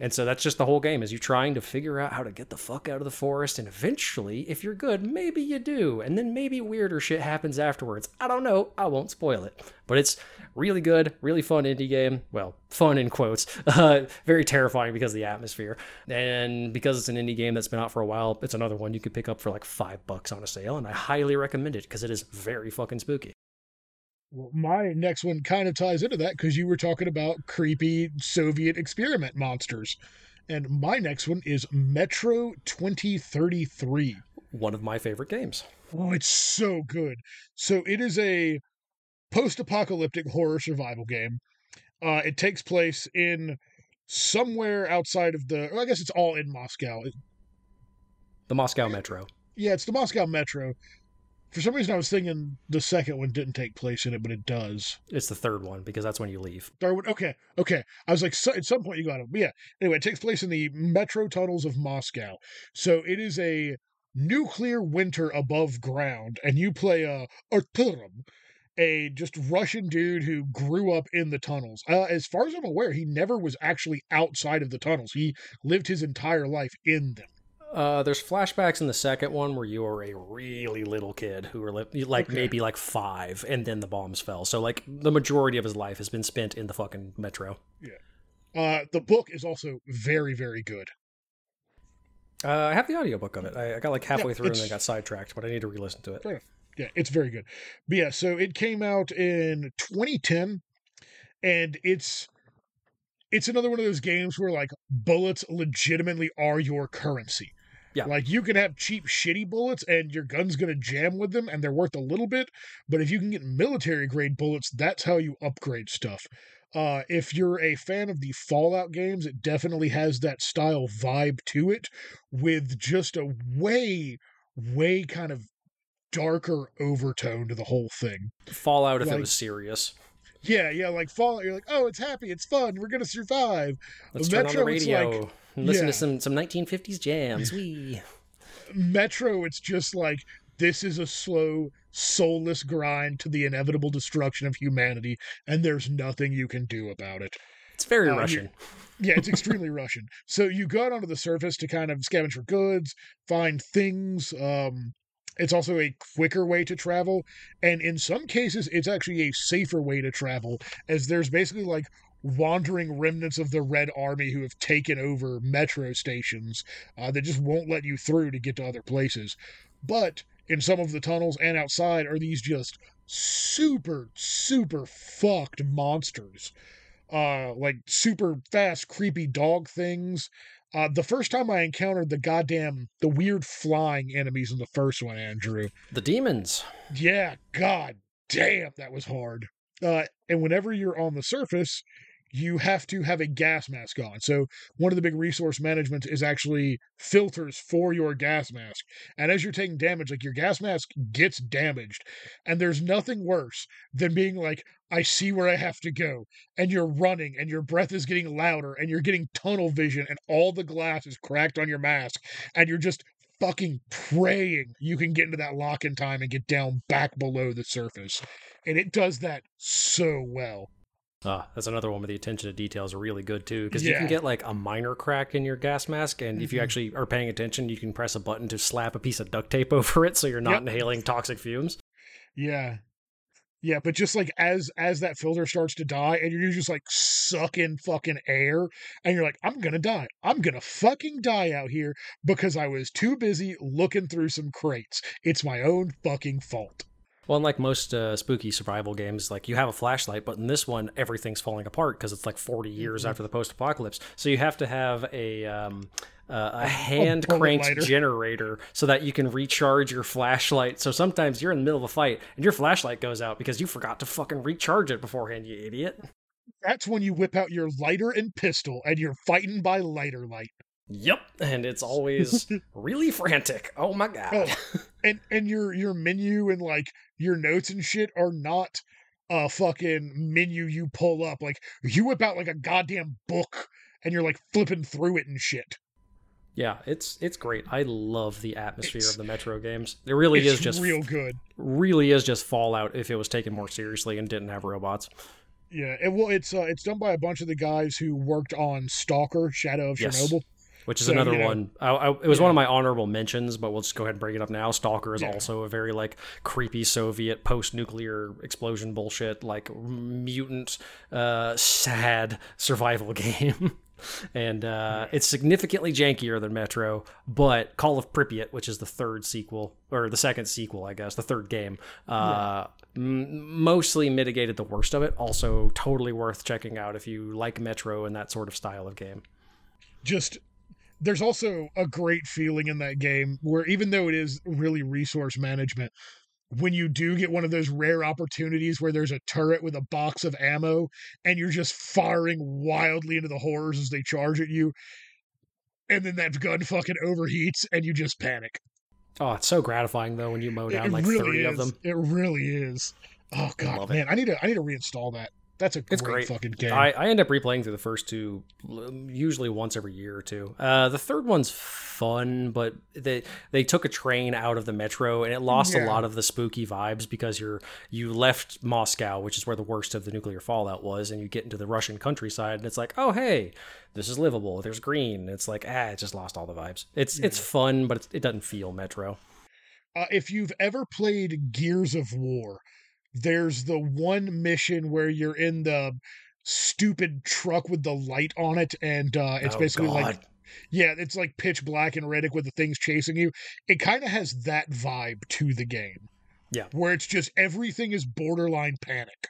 And so that's just the whole game is you trying to figure out how to get the fuck out of the forest and eventually if you're good maybe you do and then maybe weirder shit happens afterwards. I don't know, I won't spoil it. But it's really good, really fun indie game. Well, fun in quotes. Uh, very terrifying because of the atmosphere. And because it's an indie game that's been out for a while, it's another one you could pick up for like 5 bucks on a sale and I highly recommend it because it is very fucking spooky. Well, my next one kind of ties into that because you were talking about creepy Soviet experiment monsters. And my next one is Metro 2033. One of my favorite games. Oh, it's so good. So it is a post-apocalyptic horror survival game. Uh, it takes place in somewhere outside of the. Well, I guess it's all in Moscow. The Moscow Metro. yeah, it's the Moscow Metro. For some reason, I was thinking the second one didn't take place in it, but it does. It's the third one because that's when you leave. Darwin. Okay, okay. I was like, so, at some point you got it. But yeah. Anyway, it takes place in the metro tunnels of Moscow. So it is a nuclear winter above ground, and you play uh, Artyom, a just Russian dude who grew up in the tunnels. Uh, as far as I'm aware, he never was actually outside of the tunnels. He lived his entire life in them. Uh, there's flashbacks in the second one where you are a really little kid who were li- like Okay. maybe like five, and then the bombs fell. So like the majority of his life has been spent in the fucking metro. Uh, the book is also very, very good. Uh, I have the audiobook of it. I, I got like halfway Yeah, through and then it's- got sidetracked, but I need to re-listen to it. Fair. Yeah, it's very good. But yeah, so it came out in 2010, and it's it's another one of those games where like bullets legitimately are your currency. Yeah. Like you can have cheap, shitty bullets, and your gun's gonna jam with them, and they're worth a little bit. But if you can get military grade bullets, that's how you upgrade stuff. Uh, if you're a fan of the Fallout games, it definitely has that style vibe to it, with just a way, way kind of darker overtone to the whole thing. Fallout if Like- it was serious. Yeah, yeah, like Fallout, you're like, oh, it's happy, it's fun, we're gonna survive. Let's turn on the Metro, it's radio. like- and listen yeah. to some some 1950s jams. We Metro, it's just like this is a slow, soulless grind to the inevitable destruction of humanity, and there's nothing you can do about it. it's very Uh, you- Russian. Yeah, it's extremely Russian. So you go out onto the surface to kind of scavenge for goods, find things. Um, it's also a quicker way to travel, and in some cases, it's actually a safer way to travel, as there's basically like wandering remnants of the Red Army who have taken over metro stations uh, that just won't let you through to get to other places. But in some of the tunnels and outside are these just super, super fucked monsters uh like super fast creepy dog things uh the first time i encountered the goddamn the weird flying enemies in the first one andrew The demons. yeah god damn that was hard uh and whenever you're on the surface you have to have a gas mask on. So one of the big resource management is actually filters for your gas mask. And as you're taking damage like your gas mask gets damaged. And there's nothing worse than being like i see where i have to go and you're running and your breath is getting louder and you're getting tunnel vision and all the glass is cracked on your mask and you're just fucking praying you can get into that lock in time and get down back below the surface. And it does that so well Ah, that's another one where the attention to detail is really good too, because you can get like a minor crack in your gas mask, and if you Mhm. actually are paying attention, you can press a button to slap a piece of duct tape over it, so you're not Yep. inhaling toxic fumes. Yeah. Yeah, but just like as as that filter starts to die and you're just like sucking fucking air and you're like, I'm gonna die. I'm gonna fucking die out here because I was too busy looking through some crates. It's my own fucking fault. Well, unlike most uh, spooky survival games, like you have a flashlight, but in this one, everything's falling apart because it's like 40 years Mhm. after the post-apocalypse. So you have to have a um, uh, a hand cranked generator so that you can recharge your flashlight. So sometimes you're in the middle of a fight and your flashlight goes out because you forgot to fucking recharge it beforehand, you idiot. That's when you whip out your lighter and pistol and you're fighting by lighter light. Yep, and it's always really frantic. Oh my god. Oh. And and your your menu and like your notes and shit are not a fucking menu you pull up. Like you whip out like a goddamn book and you're like flipping through it and shit. Yeah, it's it's great. I love the atmosphere It's- of the Metro games. It really is just real good. really is just Fallout if it was taken more seriously and didn't have robots. Yeah, and well, it's uh, it's done by a bunch of the guys who worked on Stalker: Shadow of Yes. Chernobyl. Which is So, another you know, one. I, I, it was yeah. one of my honorable mentions, but we'll just go ahead and bring it up now. Stalker is Yeah. also a very like creepy Soviet post-nuclear explosion bullshit, like mutant, uh, sad survival game. and uh, it's significantly jankier than Metro, but Call of Pripyat, which is the third sequel or the second sequel, I guess, the third game, uh, m- mostly mitigated the worst of it. Also, totally worth checking out if you like Metro and that sort of style of game. Just there's also a great feeling in that game where even though it is really resource management, when you do get one of those rare opportunities where there's a turret with a box of ammo and you're just firing wildly into the horrors as they charge at you, and then that gun fucking overheats and you just panic. Oh, it's so gratifying though when you mow down it like really thirty is. of them. It really is. Oh god, love it. man, I need to I need to reinstall that. That's a It's great, great. fucking game. I, I end up replaying through the first two, usually once every year or two. Uh, the third one's fun, but they they took a train out of the metro and it lost a lot of the spooky vibes because you're you left Moscow, which is where the worst of the nuclear fallout was, and you get into the Russian countryside and it's like, oh hey, this is livable. There's green. It's like ah, it just lost all the vibes. It's it's fun, but it's, it doesn't feel metro. uh, if you've ever played Gears of War, there's the one mission where you're in the stupid truck with the light on it, and uh, it's Oh, basically like yeah, it's like pitch black and Riddick with the things chasing you. It kind of has that vibe to the game. Yeah. where it's just everything is borderline panic.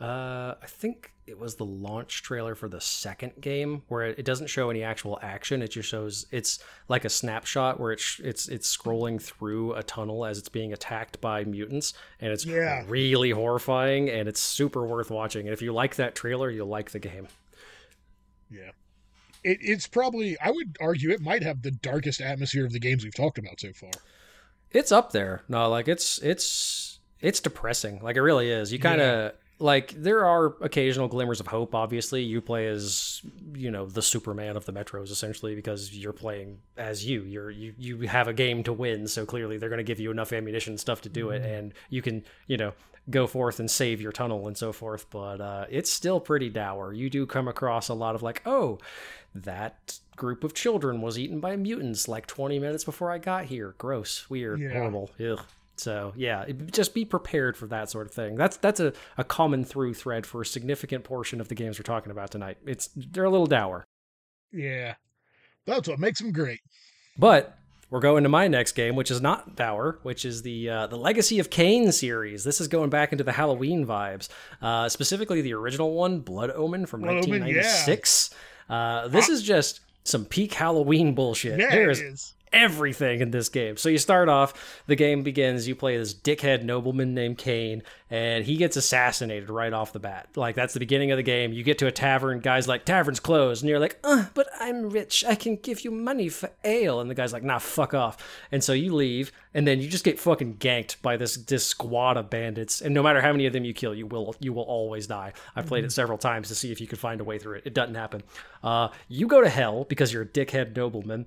Uh, I think it was the launch trailer for the second game where it doesn't show any actual action. It just shows it's like a snapshot where it's it's it's scrolling through a tunnel as it's being attacked by mutants, and it's Yeah. really horrifying and it's super worth watching. And if you like that trailer, you'll like the game. Yeah. It, it's probably, I would argue, it might have the darkest atmosphere of the games we've talked about so far. It's up there. No, like it's it's it's depressing. Like it really is. You kind of like there are occasional glimmers of hope. Obviously, you play as you know the Superman of the metros essentially because you're playing as you. You're you you have a game to win, so clearly they're going to give you enough ammunition and stuff to do it, and you can you know go forth and save your tunnel and so forth. But uh, it's still pretty dour. You do come across a lot of like, oh, that group of children was eaten by mutants like 20 minutes before I got here. Gross, weird, Yeah. horrible. Ugh. So yeah, just be prepared for that sort of thing. That's that's a, a common through thread for a significant portion of the games we're talking about tonight. It's they're a little dour. Yeah. That's what makes them great. But we're going to my next game, which is not dour, which is the uh, the Legacy of Kain series. This is going back into the Halloween vibes, uh, specifically the original one, Blood Omen from Blood Omen, yeah. 1996. Uh, this is just some peak Halloween bullshit. Yeah, There's it is. Everything in this game. So you start off, the game begins, you play this dickhead nobleman named Kain, and he gets assassinated right off the bat. Like that's the beginning of the game. You get to a tavern, guys like tavern's closed, and you're like, uh, but I'm rich. I can give you money for ale. And the guy's like, nah, fuck off. And so you leave, and then you just get fucking ganked by this this squad of bandits. And no matter how many of them you kill, you will you will always die. I've played it several times to see if you could find a way through it. It doesn't happen. Uh, you go to hell because you're a dickhead nobleman.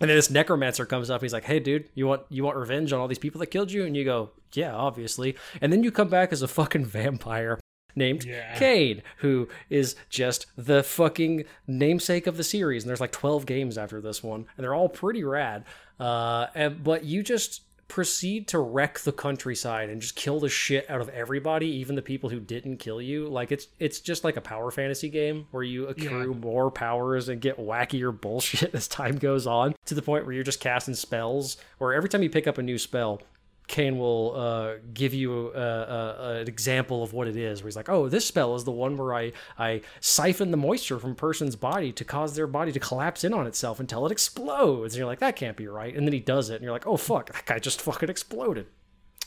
And then this necromancer comes up. He's like, "Hey, dude, you want you want revenge on all these people that killed you?" And you go, "Yeah, obviously." And then you come back as a fucking vampire named Yeah. Kain, who is just the fucking namesake of the series. And there's like 12 games after this one, and they're all pretty rad. Uh, and but you just proceed to wreck the countryside and just kill the shit out of everybody, even the people who didn't kill you. Like it's it's just like a power fantasy game where you accrue more powers and get wackier bullshit as time goes on to the point where you're just casting spells. Or every time you pick up a new spell, Kain will uh, give you uh, uh, an example of what it is. Where he's like, "Oh, this spell is the one where I I siphon the moisture from a person's body to cause their body to collapse in on itself until it explodes." And you're like, "That can't be right." And then he does it, and you're like, "Oh fuck, that guy just fucking exploded."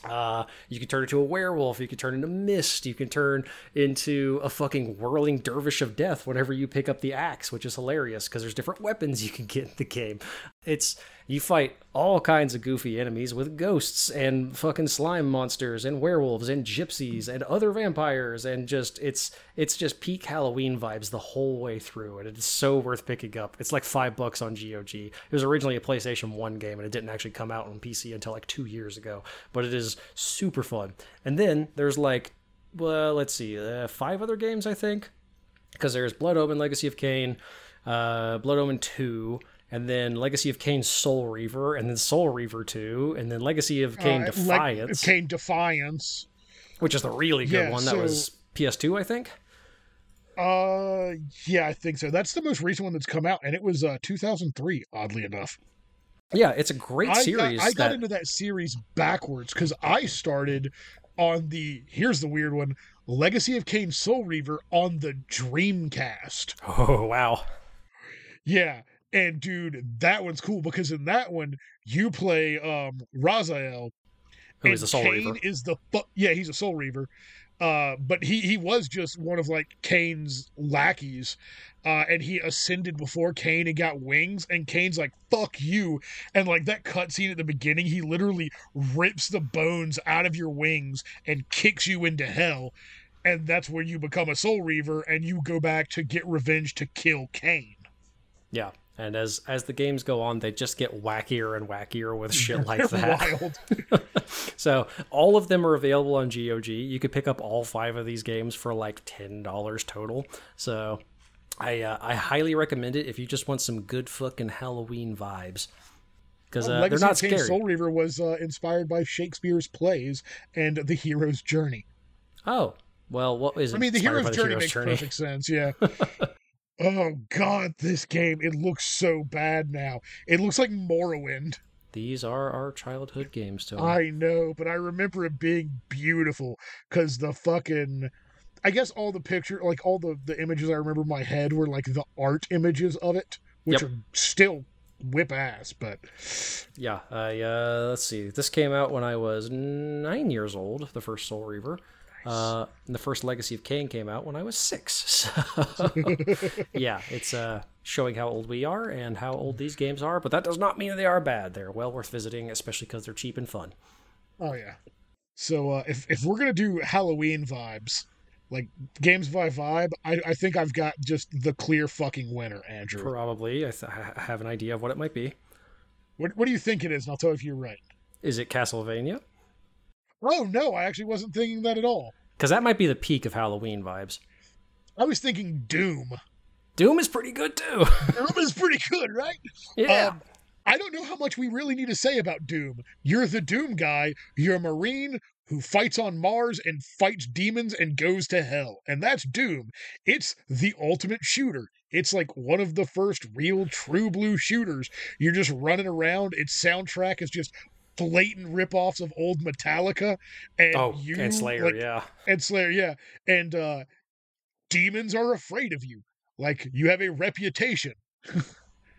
Uh, you can turn into a werewolf. You can turn into mist. You can turn into a fucking whirling dervish of death whenever you pick up the axe, which is hilarious because there's different weapons you can get in the game. It's you fight all kinds of goofy enemies with ghosts and fucking slime monsters and werewolves and gypsies and other vampires and just it's it's just peak Halloween vibes the whole way through and it's so worth picking up. It's like five bucks on GOG. It was originally a PlayStation One game and it didn't actually come out on PC until like two years ago, but it is super fun. And then there's like well, let's see, uh, five other games I think because there's Blood Omen, Legacy of Kain, uh, Blood Omen 2, and then Legacy of Kain Soul Reaver, and then Soul Reaver 2, and then Legacy of Kain Uh, Defiance, Kain Defiance. which is the really good Yeah, one. That so- was PS2, I think. Uh, yeah, I think so. That's the most recent one that's come out, and it was uh 2003. Oddly enough, Yeah, it's a great I series. got, I got into that series backwards because I started on the here's the weird one Legacy of Kain Soul Reaver on the Dreamcast. Oh wow! Yeah. And dude, that one's cool because in that one you play um Raziel. Who and is a Soul Kain Reaver? is the fu- yeah, he's a Soul Reaver. Uh, but he he was just one of like Kain's lackeys, uh, and he ascended before Kain and got wings. And Kain's like "fuck you," and like that cutscene at the beginning, he literally rips the bones out of your wings and kicks you into hell. and that's where you become a Soul Reaver and you go back to get revenge to kill Kain. Yeah. And as as the games go on, they just get wackier and wackier with shit like that. Wild. So all of them are available on GOG. You could pick up all five of these games for like ten dollars total. So I uh, I highly recommend it if you just want some good fucking Halloween vibes. Because uh, they're not scary. Soul Reaver was uh, inspired by Shakespeare's plays and the hero's journey. Oh well, what is it? I mean, the hero's journey makes perfect sense. Yeah. oh God, this game it looks so bad now. It looks like Morrowind. These are our childhood games, Tony. I know, but I remember it being beautiful because the fucking. I guess all the picture, like all the the images I remember in my head were like the art images of it, which Yep. are still whip ass. But Yeah, I uh, let's see. This came out when I was nine years old. The first Soul Reaver. Uh, and the first Legacy of Kain came out when I was six. So, yeah, it's uh, showing how old we are and how old these games are. But that does not mean they are bad. They're well worth visiting, especially because they're cheap and fun. Oh yeah. So uh, if if we're gonna do Halloween vibes, like games by vibe, I, I think I've got just the clear fucking winner, Andrew. Probably, I, th- I have an idea of what it might be. What what do you think it is? And I'll tell you if you're right. Is it Castlevania? Oh no, I actually wasn't thinking that at all. Because that might be the peak of Halloween vibes. I was thinking Doom. Doom is pretty good too. Doom is pretty good, right? yeah. Um, I don't know how much we really need to say about Doom. You're the Doom guy. You're a Marine who fights on Mars and fights demons and goes to hell. And that's Doom. It's the ultimate shooter. It's like one of the first real true blue shooters. You're just running around. Its soundtrack is just blatant ripoffs of old Metallica. And oh, you and Slayer, like, yeah. and Slayer, yeah. And uh demons are afraid of you. Like you have a reputation.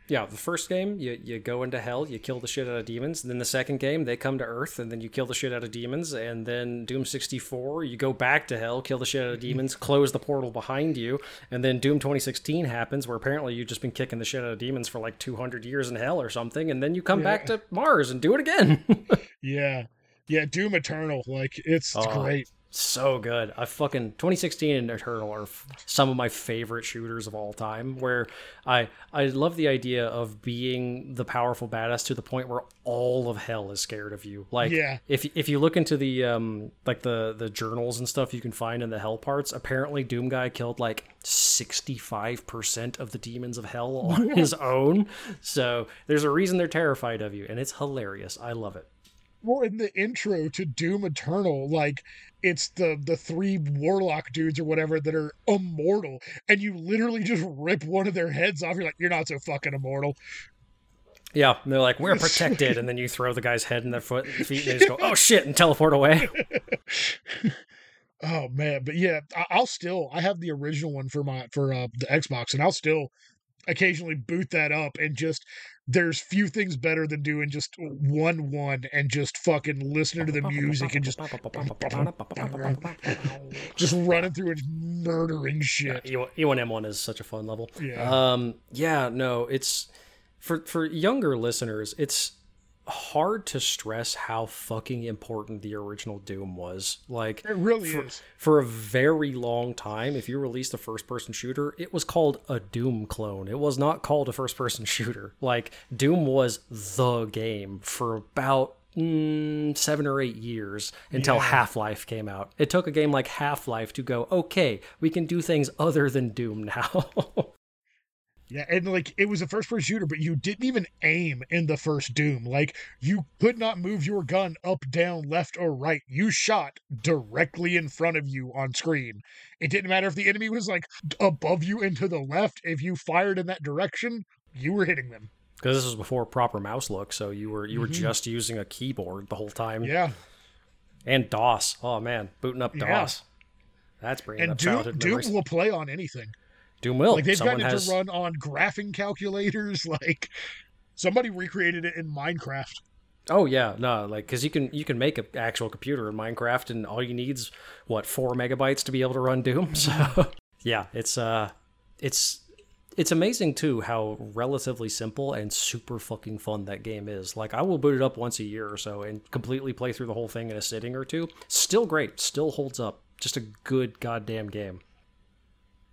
Yeah, the first game, you, you go into hell, you kill the shit out of demons. And then the second game, they come to Earth, and then you kill the shit out of demons. And then Doom 64, you go back to hell, kill the shit out of mm-hmm. demons, close the portal behind you. And then Doom 2016 happens, where apparently you've just been kicking the shit out of demons for like 200 years in hell or something. And then you come back to Mars and do it again. Yeah. Yeah, Doom Eternal. Like it's, it's Oh. great. So good. I fucking 2016 and Eternal are f- some of my favorite shooters of all time. Where I I love the idea of being the powerful badass to the point where all of hell is scared of you. Like Yeah. if if you look into the um like the the journals and stuff you can find in the hell parts, apparently Doom guy killed like 65% of the demons of hell on his own. So there's a reason they're terrified of you and it's hilarious. I love it. Well, in the intro to Doom Eternal, like it's the the three warlock dudes or whatever that are immortal, and you literally just rip one of their heads off. You're like, you're not so fucking immortal. Yeah, and they're like, "We're protected," and then you throw the guy's head and their foot, feet, and they just go, "Oh shit!" and teleport away. Oh man, but yeah, I, I'll still I have the original one for my for uh, the Xbox, and I'll still occasionally boot that up and just there's few things better than doing just one one and just fucking listening to the music and just just running through and murdering shit. E E1M1 is such a fun level. Yeah. Um. Yeah. No. It's for for younger listeners. It's hard to stress how fucking important the original Doom was. Like It really for, is. for a very long time, if you released a first person shooter, it was called a Doom clone. It was not called a first person shooter. Like, Doom was the game for about mm, seven or eight years until Yeah. Half Life came out. It took a game like Half Life to go, okay, we can do things other than Doom now. Yeah, and like it was a first person shooter, but you didn't even aim in the first Doom. Like you could not move your gun up, down, left, or right. You shot directly in front of you on screen. It didn't matter if the enemy was like above you and to the left. If you fired in that direction, you were hitting them. Because this was before proper mouse look, so you were you were Mhm. just using a keyboard the whole time. Yeah, And DOS. Oh man, booting up Yeah. DOS. That's bringing and up Doom, Doom will play on anything. Doom will. Like they've Someone gotten it has. to run on graphing calculators. Like somebody recreated it in Minecraft. Oh yeah, no, like because you can you can make an actual computer in Minecraft, and all you need's what four megabytes to be able to run Doom. So yeah, it's uh, it's it's amazing too how relatively simple and super fucking fun that game is. Like I will boot it up once a year or so and completely play through the whole thing in a sitting or two. Still great, still holds up just a good goddamn game.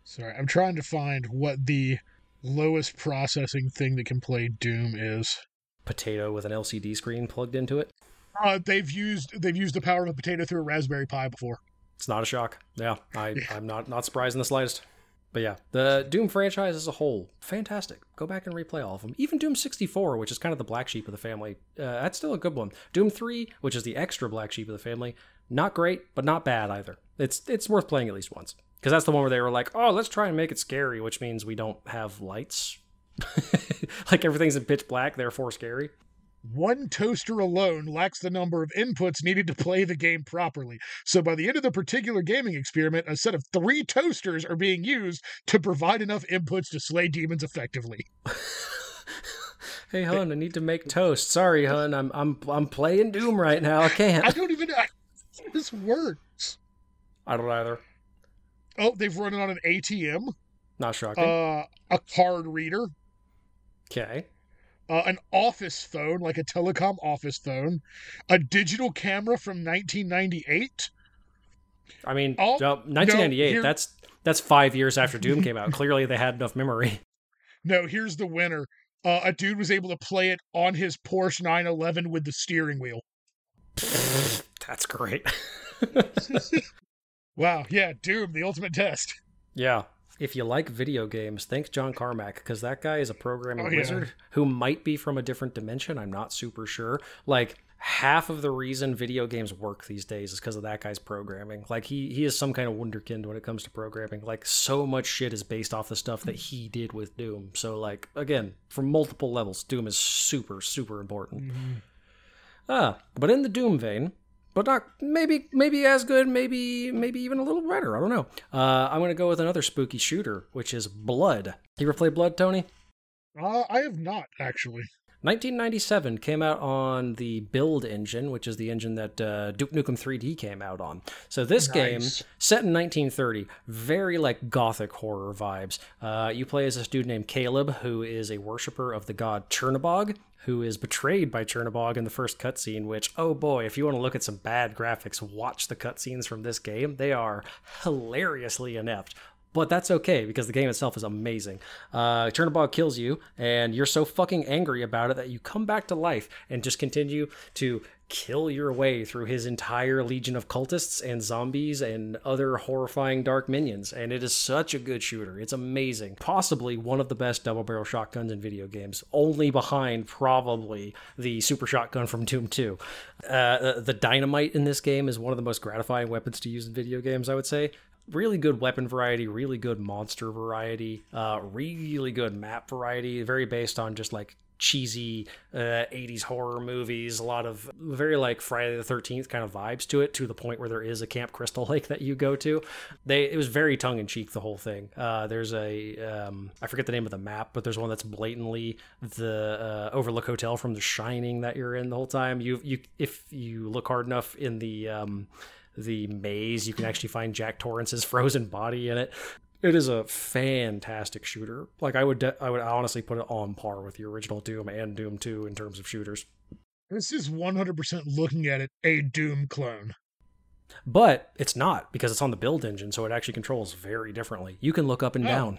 Sorry, I'm trying to find what the lowest processing thing that can play Doom is. Potato with an LCD screen plugged into it. Uh, they've used they've used the power of a potato through a Raspberry Pi before. It's not a shock. Yeah, I, I'm not not surprised in the slightest. But yeah, the Doom franchise as a whole, fantastic. Go back and replay all of them. Even Doom 64, which is kind of the black sheep of the family, uh, that's still a good one. Doom 3, which is the extra black sheep of the family, not great, but not bad either. It's it's worth playing at least once because that's the one where they were like, oh, let's try and make it scary, which means we don't have lights. like everything's in pitch black, therefore scary. One toaster alone lacks the number of inputs needed to play the game properly. So by the end of the particular gaming experiment, a set of three toasters are being used to provide enough inputs to slay demons effectively. hey hun, I need to make toast. Sorry, hun, I'm I'm I'm playing Doom right now. I can't. I don't even know how this works. I don't either. Oh, they've run it on an ATM. Not shocking. Uh, a card reader. Okay uh, an office phone, like a telecom office phone, a digital camera from 1998. I mean, oh, 1998. No, that's that's five years after Doom came out. Clearly, they had enough memory. No, here's the winner. Uh, a dude was able to play it on his Porsche 911 with the steering wheel. That's great. wow. Yeah, Doom, the ultimate test. Yeah if you like video games, thank John Carmack because that guy is a programming oh, yeah. wizard who might be from a different dimension. I'm not super sure. Like half of the reason video games work these days is because of that guy's programming. Like he he is some kind of wunderkind when it comes to programming. Like so much shit is based off the stuff that he did with Doom. So like again, from multiple levels, Doom is super super important. Mm-hmm. Ah, but in the Doom vein, but not maybe maybe as good, maybe maybe even a little better. I don't know. Uh, I'm gonna go with another spooky shooter, which is Blood. You ever play Blood, Tony? Uh, I have not actually. 1997 came out on the Build engine, which is the engine that uh, Duke Nukem 3D came out on. So this nice. game, set in 1930, very like gothic horror vibes. Uh, you play as this dude named Caleb, who is a worshiper of the god Tchernobog, who is betrayed by Tchernobog in the first cutscene, which, oh boy, if you want to look at some bad graphics, watch the cutscenes from this game. They are hilariously inept but that's okay because the game itself is amazing. Uh, Tchernobog kills you, and you're so fucking angry about it that you come back to life and just continue to kill your way through his entire legion of cultists and zombies and other horrifying dark minions. And it is such a good shooter. It's amazing. Possibly one of the best double barrel shotguns in video games, only behind probably the super shotgun from Doom 2. Uh, the dynamite in this game is one of the most gratifying weapons to use in video games, I would say really good weapon variety, really good monster variety, uh, really good map variety, very based on just like cheesy uh, 80s horror movies a lot of very like friday the 13th kind of vibes to it to the point where there is a camp crystal lake that you go to. They it was very tongue-in-cheek the whole thing. Uh, there's a um, I forget the name of the map but there's one that's blatantly the uh, overlook hotel from the shining that you're in the whole time. You you if you look hard enough in the um, the maze. You can actually find Jack Torrance's frozen body in it. It is a fantastic shooter. Like I would, de- I would honestly put it on par with the original Doom and Doom Two in terms of shooters. This is 100% looking at it a Doom clone. But it's not because it's on the build engine, so it actually controls very differently. You can look up and oh. down.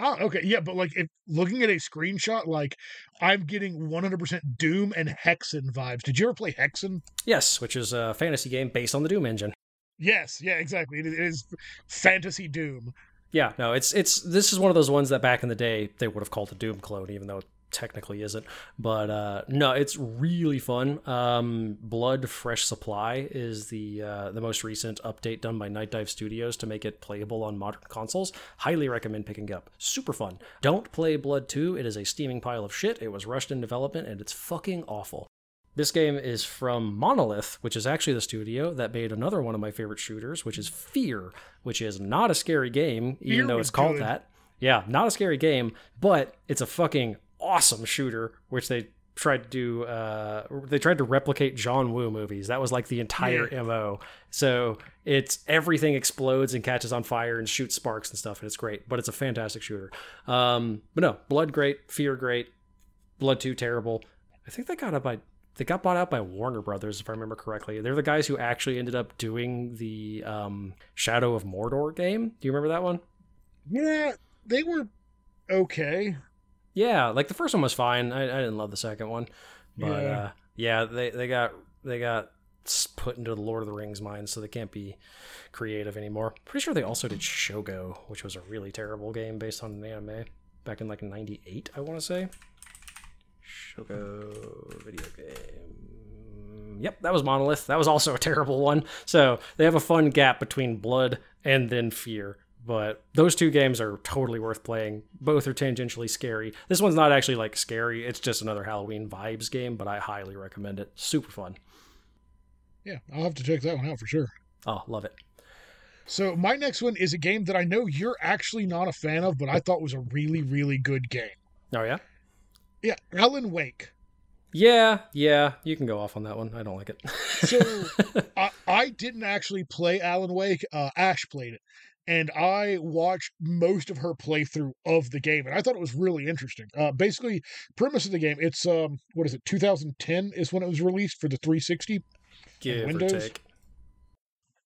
Oh, okay. Yeah, but like if looking at a screenshot, like I'm getting 100% Doom and Hexen vibes. Did you ever play Hexen? Yes, which is a fantasy game based on the Doom engine. Yes, yeah, exactly. It is fantasy Doom. Yeah, no, it's it's this is one of those ones that back in the day they would have called a Doom clone, even though technically isn't. But uh, no, it's really fun. Um, Blood Fresh Supply is the uh, the most recent update done by Nightdive Studios to make it playable on modern consoles. Highly recommend picking up. Super fun. Don't play Blood 2. It is a steaming pile of shit. It was rushed in development and it's fucking awful. This game is from Monolith, which is actually the studio that made another one of my favorite shooters, which is Fear, which is not a scary game, even Fear though it's called good. that. Yeah, not a scary game, but it's a fucking awesome shooter, which they tried to do. Uh, they tried to replicate John Woo movies. That was like the entire yeah. mo. So it's everything explodes and catches on fire and shoots sparks and stuff, and it's great. But it's a fantastic shooter. Um, but no, Blood great, Fear great, Blood Two terrible. I think they got it by they got bought out by Warner Brothers, if I remember correctly. They're the guys who actually ended up doing the um, Shadow of Mordor game. Do you remember that one? Yeah, they were okay. Yeah, like the first one was fine. I, I didn't love the second one, but Yeah. uh, yeah they they got they got put into the Lord of the Rings mind, so they can't be creative anymore. Pretty sure they also did Shogo, which was a really terrible game based on an anime back in like '98, I want to say. Shogo video game. Yep, that was Monolith. That was also a terrible one. So they have a fun gap between Blood and then Fear. But those two games are totally worth playing. Both are tangentially scary. This one's not actually like scary, it's just another Halloween vibes game, but I highly recommend it. Super fun. Yeah, I'll have to check that one out for sure. Oh, love it. So my next one is a game that I know you're actually not a fan of, but I thought was a really, really good game. Oh, yeah? Yeah, Alan Wake. Yeah, yeah, you can go off on that one. I don't like it. So I, I didn't actually play Alan Wake. Uh, Ash played it, and I watched most of her playthrough of the game, and I thought it was really interesting. Uh, basically, premise of the game: it's um, what is it? 2010 is when it was released for the 360. Give or Windows? take.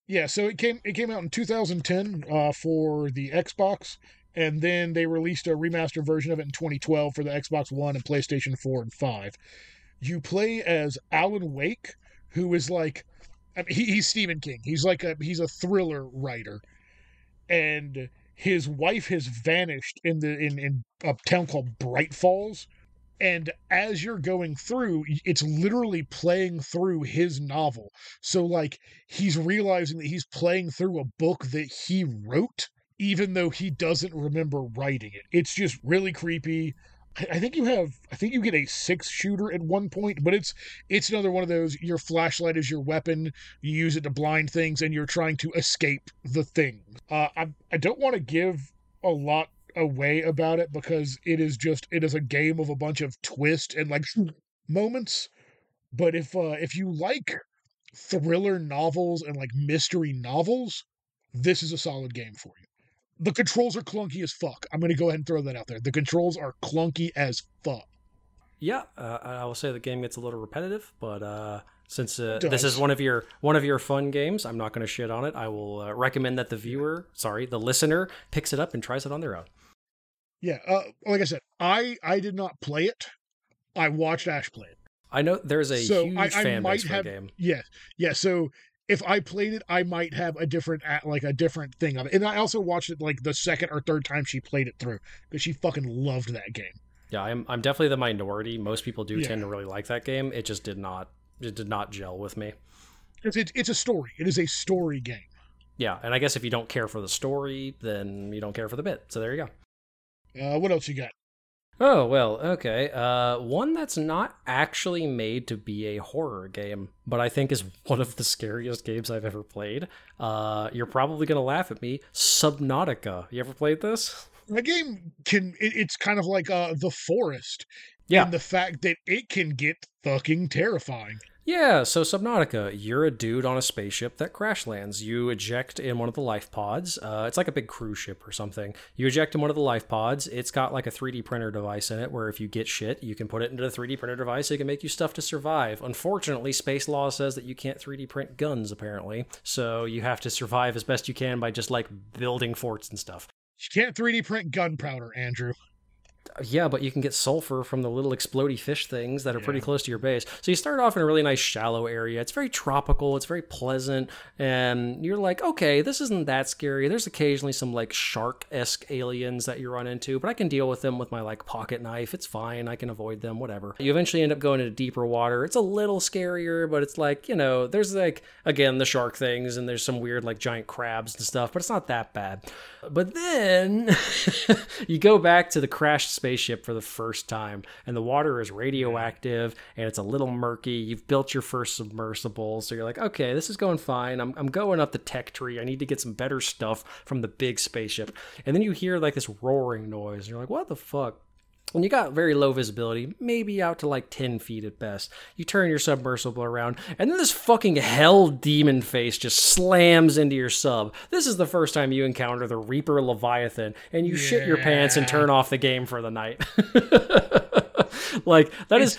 Yeah, so it came it came out in 2010 uh, for the Xbox, and then they released a remastered version of it in 2012 for the Xbox One and PlayStation 4 and 5. You play as Alan Wake, who is like, I mean, he, he's Stephen King. He's like a he's a thriller writer, and his wife has vanished in the in in a town called Bright Falls. And as you're going through, it's literally playing through his novel. So like he's realizing that he's playing through a book that he wrote, even though he doesn't remember writing it. It's just really creepy. I think you have I think you get a six shooter at one point, but it's it's another one of those your flashlight is your weapon, you use it to blind things and you're trying to escape the thing. Uh I I don't want to give a lot away about it because it is just it is a game of a bunch of twist and like moments. But if uh if you like thriller novels and like mystery novels, this is a solid game for you. The controls are clunky as fuck. I'm going to go ahead and throw that out there. The controls are clunky as fuck. Yeah, uh, I will say the game gets a little repetitive, but uh, since uh, this is one of your one of your fun games, I'm not going to shit on it. I will uh, recommend that the viewer, sorry, the listener, picks it up and tries it on their own. Yeah, uh, like I said, I I did not play it. I watched Ash play it. I know there's a So huge I- I fan base for have- the game. Yeah, yeah. So if I played it, I might have a different like a different thing of it. And I also watched it like the second or third time she played it through because she fucking loved that game. Yeah, I'm I'm definitely the minority. Most people do Yeah. tend to really like that game. It just did not it did not gel with me. It's it, it's a story. It is a story game. Yeah, and I guess if you don't care for the story, then you don't care for the bit. So there you go. Uh, what else you got? Oh, well, okay. Uh, one that's not actually made to be a horror game, but I think is one of the scariest games I've ever played. Uh, you're probably going to laugh at me. Subnautica. You ever played this? The game can it, it's kind of like uh the forest. Yeah. And the fact that it can get fucking terrifying. Yeah, so Subnautica, you're a dude on a spaceship that crash lands. You eject in one of the life pods. Uh, it's like a big cruise ship or something. You eject in one of the life pods. It's got like a 3D printer device in it where if you get shit, you can put it into the 3D printer device. So it can make you stuff to survive. Unfortunately, space law says that you can't 3D print guns, apparently. So you have to survive as best you can by just like building forts and stuff. You can't 3D print gunpowder, Andrew. Yeah, but you can get sulfur from the little explodey fish things that are pretty close to your base. So you start off in a really nice shallow area. It's very tropical, it's very pleasant, and you're like, okay, this isn't that scary. There's occasionally some like shark esque aliens that you run into, but I can deal with them with my like pocket knife. It's fine. I can avoid them, whatever. You eventually end up going into deeper water. It's a little scarier, but it's like, you know, there's like, again, the shark things, and there's some weird like giant crabs and stuff, but it's not that bad. But then you go back to the crashed spaceship for the first time, and the water is radioactive and it's a little murky. You've built your first submersible, so you're like, okay, this is going fine. I'm, I'm going up the tech tree. I need to get some better stuff from the big spaceship. And then you hear like this roaring noise, and you're like, what the fuck? And you got very low visibility, maybe out to like 10 feet at best. You turn your submersible around, and then this fucking hell demon face just slams into your sub. This is the first time you encounter the Reaper Leviathan, and you shit your pants and turn off the game for the night. like, that is.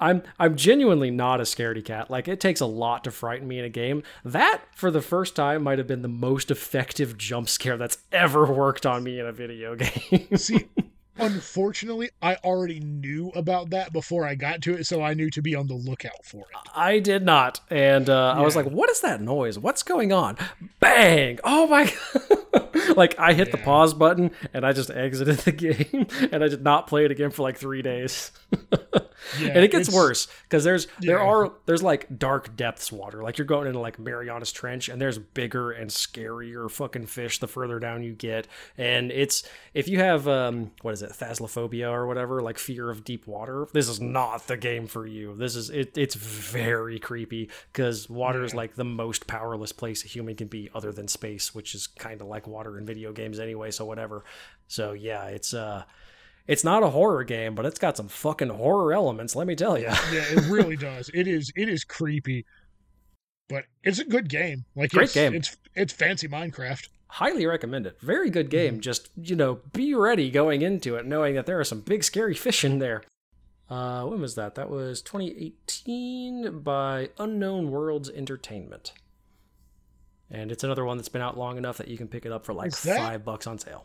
I'm I'm genuinely not a scaredy cat. Like it takes a lot to frighten me in a game. That for the first time might have been the most effective jump scare that's ever worked on me in a video game. See, unfortunately, I already knew about that before I got to it, so I knew to be on the lookout for it. I did not, and uh, I was like, "What is that noise? What's going on?" Bang! Oh my! God. like I hit the pause button and I just exited the game, and I did not play it again for like three days. Yeah, and it gets worse because there's there are there's like dark depths water like you're going into like marianas trench and there's bigger and scarier fucking fish the further down you get and it's if you have um what is it thaslophobia or whatever like fear of deep water this is not the game for you this is it, it's very creepy because water is like the most powerless place a human can be other than space which is kind of like water in video games anyway so whatever so yeah it's uh it's not a horror game, but it's got some fucking horror elements, let me tell you. Yeah, it really does. It is it is creepy, but it's a good game. Like Great it's, game. It's it's fancy Minecraft. Highly recommend it. Very good game. Just, you know, be ready going into it, knowing that there are some big scary fish in there. Uh, when was that? That was 2018 by Unknown Worlds Entertainment. And it's another one that's been out long enough that you can pick it up for like that- five bucks on sale.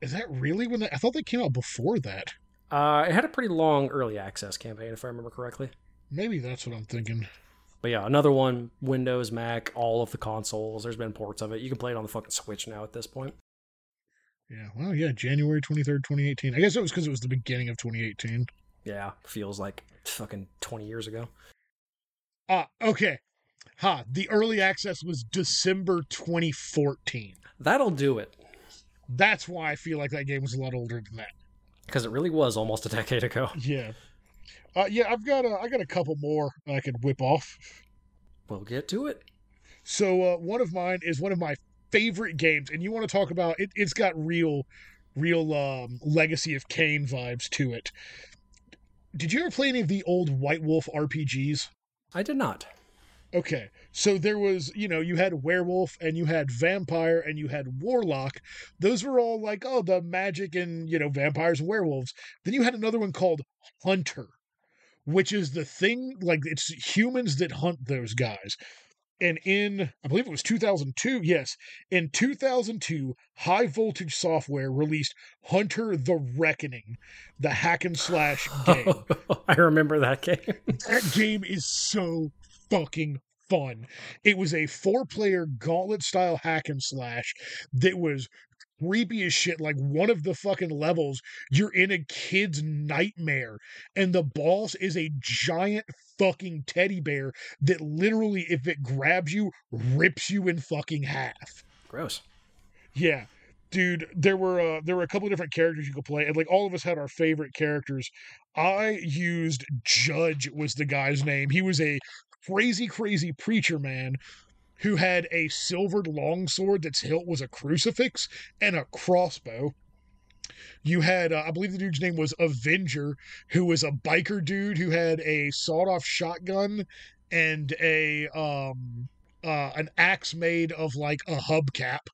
Is that really when they, I thought they came out before that? Uh, it had a pretty long early access campaign, if I remember correctly. Maybe that's what I'm thinking. But yeah, another one, Windows, Mac, all of the consoles. There's been ports of it. You can play it on the fucking Switch now at this point. Yeah. Well, yeah, January 23rd, 2018. I guess it was because it was the beginning of 2018. Yeah, feels like fucking 20 years ago. Ah, okay. Ha, the early access was December 2014. That'll do it. That's why I feel like that game was a lot older than that. Because it really was almost a decade ago. Yeah. Uh, yeah, I've got a, I got a couple more I could whip off. We'll get to it. So uh, one of mine is one of my favorite games, and you want to talk about it? It's got real, real um, Legacy of Kain vibes to it. Did you ever play any of the old White Wolf RPGs? I did not. Okay, so there was, you know, you had werewolf and you had vampire and you had warlock. Those were all like, oh, the magic and, you know, vampires and werewolves. Then you had another one called Hunter, which is the thing, like, it's humans that hunt those guys. And in, I believe it was 2002, yes, in 2002, High Voltage Software released Hunter the Reckoning, the hack and slash game. I remember that game. That game is so fucking fun. It was a four player gauntlet style hack and slash that was creepy as shit. Like one of the fucking levels, you're in a kid's nightmare, and the boss is a giant fucking teddy bear that literally, if it grabs you, rips you in fucking half. Gross. Yeah. Dude, there were uh, there were a couple of different characters you could play, and like all of us had our favorite characters. I used Judge was the guy's name. He was a crazy, crazy preacher man who had a silvered longsword that's hilt was a crucifix and a crossbow. You had, uh, I believe the dude's name was Avenger, who was a biker dude who had a sawed-off shotgun and a um uh, an axe made of like a hubcap.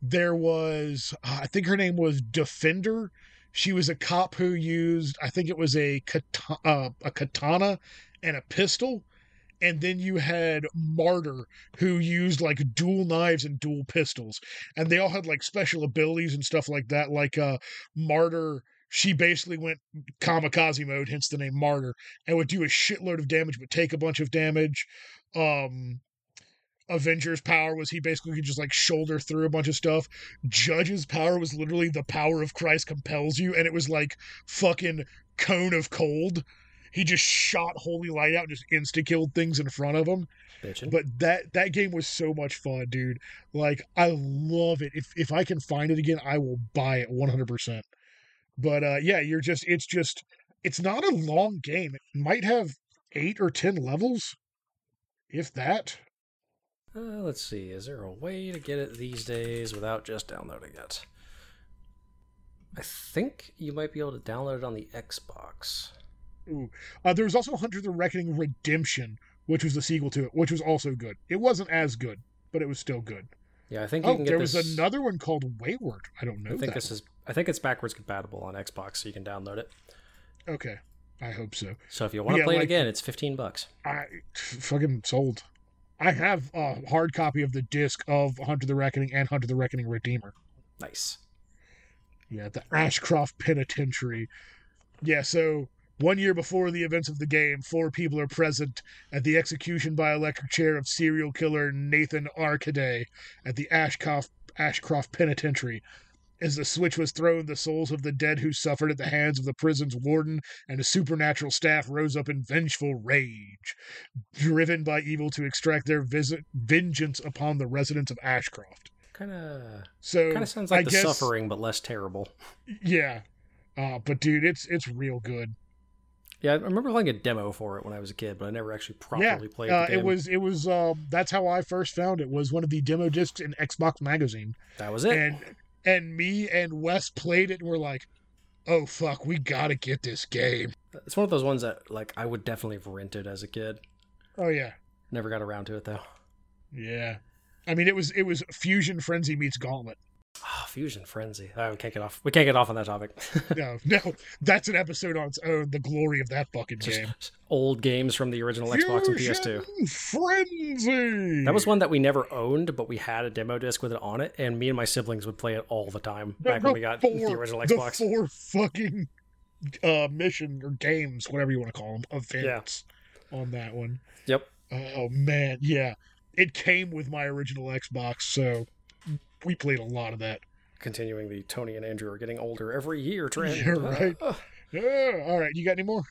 There was, uh, I think her name was Defender. She was a cop who used, I think it was a uh, a katana and a pistol. And then you had Martyr, who used like dual knives and dual pistols, and they all had like special abilities and stuff like that. Like uh, Martyr, she basically went kamikaze mode, hence the name Martyr, and would do a shitload of damage but take a bunch of damage. Um, Avenger's power was he basically could just like shoulder through a bunch of stuff. Judge's power was literally the power of Christ compels you, and it was like fucking cone of cold. He just shot holy light out and just insta killed things in front of him. Bitchin'. But that that game was so much fun, dude. Like I love it. If if I can find it again, I will buy it 100%. But uh yeah, you're just it's just it's not a long game. It might have 8 or 10 levels if that. Uh, let's see. Is there a way to get it these days without just downloading it? I think you might be able to download it on the Xbox. Ooh. Uh, there was also Hunter the Reckoning Redemption, which was the sequel to it, which was also good. It wasn't as good, but it was still good. Yeah, I think you Oh, can get there this. was another one called Wayward. I don't know I think that. this is. I think it's backwards compatible on Xbox, so you can download it. Okay. I hope so. So if you want to Yeah, play it again, it's 15 bucks. I fucking sold. I have a hard copy of the disc of Hunter the Reckoning and Hunter the Reckoning Redeemer. Nice. Yeah, the Ashcroft Penitentiary. Yeah, so one year before the events of the game, four people are present at the execution by electric chair of serial killer Nathan Arkady at the Ashcroft Ashcroft Penitentiary. As the switch was thrown, the souls of the dead who suffered at the hands of the prison's warden and his supernatural staff rose up in vengeful rage, driven by evil to extract their visit, vengeance upon the residents of Ashcroft. Kind of So kind of sounds I like the guess, suffering, but less terrible. Yeah, uh, but dude, it's it's real good. Yeah, I remember playing a demo for it when I was a kid, but I never actually properly played Uh, it was it was um, that's how I first found it was one of the demo discs in Xbox Magazine, that was it. and and me and Wes played it and we're like, oh fuck, we gotta get this game. It's one of those ones that like I would definitely have rented as a kid. Oh yeah, Never got around to it though. yeah. I mean, it was it was Fusion Frenzy meets Gauntlet. Ah, Fusion Frenzy. Oh, we can't get off. We can't get off on that topic. No, no, that's an episode on its own. The glory of that fucking game. Old games from the original Xbox and PS2. Fusion Frenzy. That was one that we never owned, but we had a demo disc with it on it, and me and my siblings would play it all the time back when we got the four- original The Xbox. four fucking uh, mission or games, whatever you want to call them, events on that one. Yep. Oh man, yeah. It came with my original Xbox, so we played a lot of that. Continuing the Tony and Andrew are getting older every year trend. You're right. Yeah. All right, you got any more?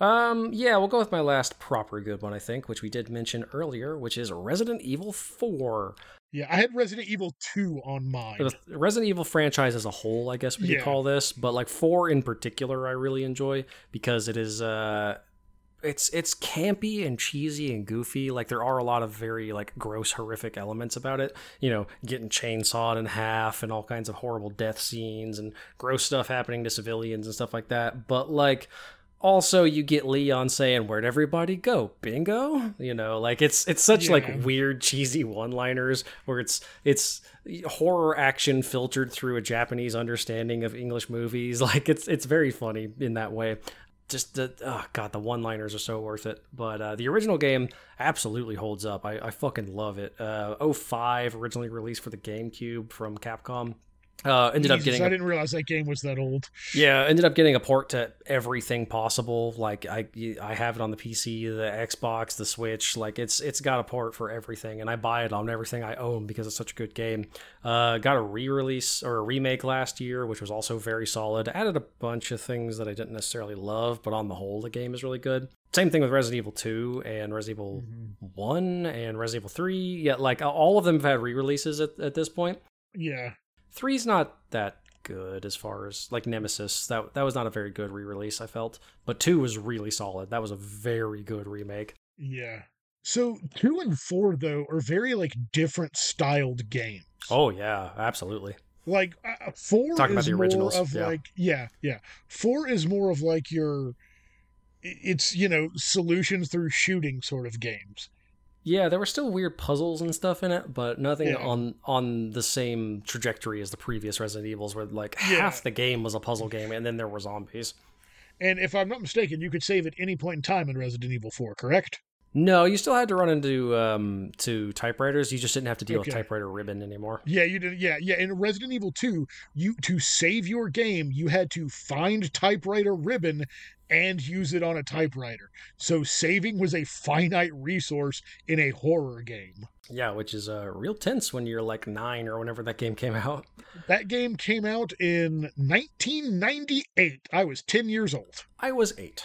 Um, yeah, we'll go with my last proper good one, I think, which we did mention earlier, which is Resident Evil 4. Yeah, I had Resident Evil 2 on mine. The Resident Evil franchise as a whole, I guess we Yeah. could call this, but like 4 in particular, I really enjoy because it is, uh, it's it's campy and cheesy and goofy. Like there are a lot of very like gross, horrific elements about it. You know, getting chainsawed in half and all kinds of horrible death scenes and gross stuff happening to civilians and stuff like that. But like also you get Leon saying, "Where'd everybody go? Bingo?" You know, like it's it's such Yeah. like weird cheesy one-liners where it's it's horror action filtered through a Japanese understanding of English movies. Like it's it's very funny in that way. Just the oh god, the one-liners are so worth it. But uh, the original game absolutely holds up. I, I fucking love it. Uh, 05 originally released for the GameCube from Capcom. Uh, ended up getting I didn't realize that game was that old. yeah, ended up getting a port to everything possible. Like I, I have it on the PC, the Xbox, the Switch. Like it's it's got a port for everything, and I buy it on everything I own because it's such a good game. Uh, got a re-release or a remake last year, which was also very solid. Added a bunch of things that I didn't necessarily love, but on the whole, the game is really good. Same thing with Resident Evil 2 and Resident Evil 1 and Resident Evil 3. Yeah, like all of them have had re-releases at, at this point Yeah. Three's not that good as far as like Nemesis. That that was not a very good re-release, I felt. But two was really solid. That was a very good remake. Yeah. So two and four though are very like different styled games. Oh yeah, absolutely. Like uh, four Talking about is the more originals, of yeah. like yeah yeah. Four is more of like your it's you know solutions through shooting sort of games. Yeah, there were still weird puzzles and stuff in it, but nothing Yeah. on on the same trajectory as the previous Resident Evils, where like Yeah. half the game was a puzzle game, and then there were zombies. And if I'm not mistaken, you could save at any point in time in Resident Evil 4, correct? No, you still had to run into um to typewriters. You just didn't have to deal Okay. with typewriter ribbon anymore. Yeah, you did. Yeah, yeah. In Resident Evil 2, you to save your game, you had to find typewriter ribbon and use it on a typewriter. So saving was a finite resource in a horror game. Yeah, which is uh, real tense when you're like nine or whenever that game came out. That game came out in 1998. I was 10 years old. I was eight.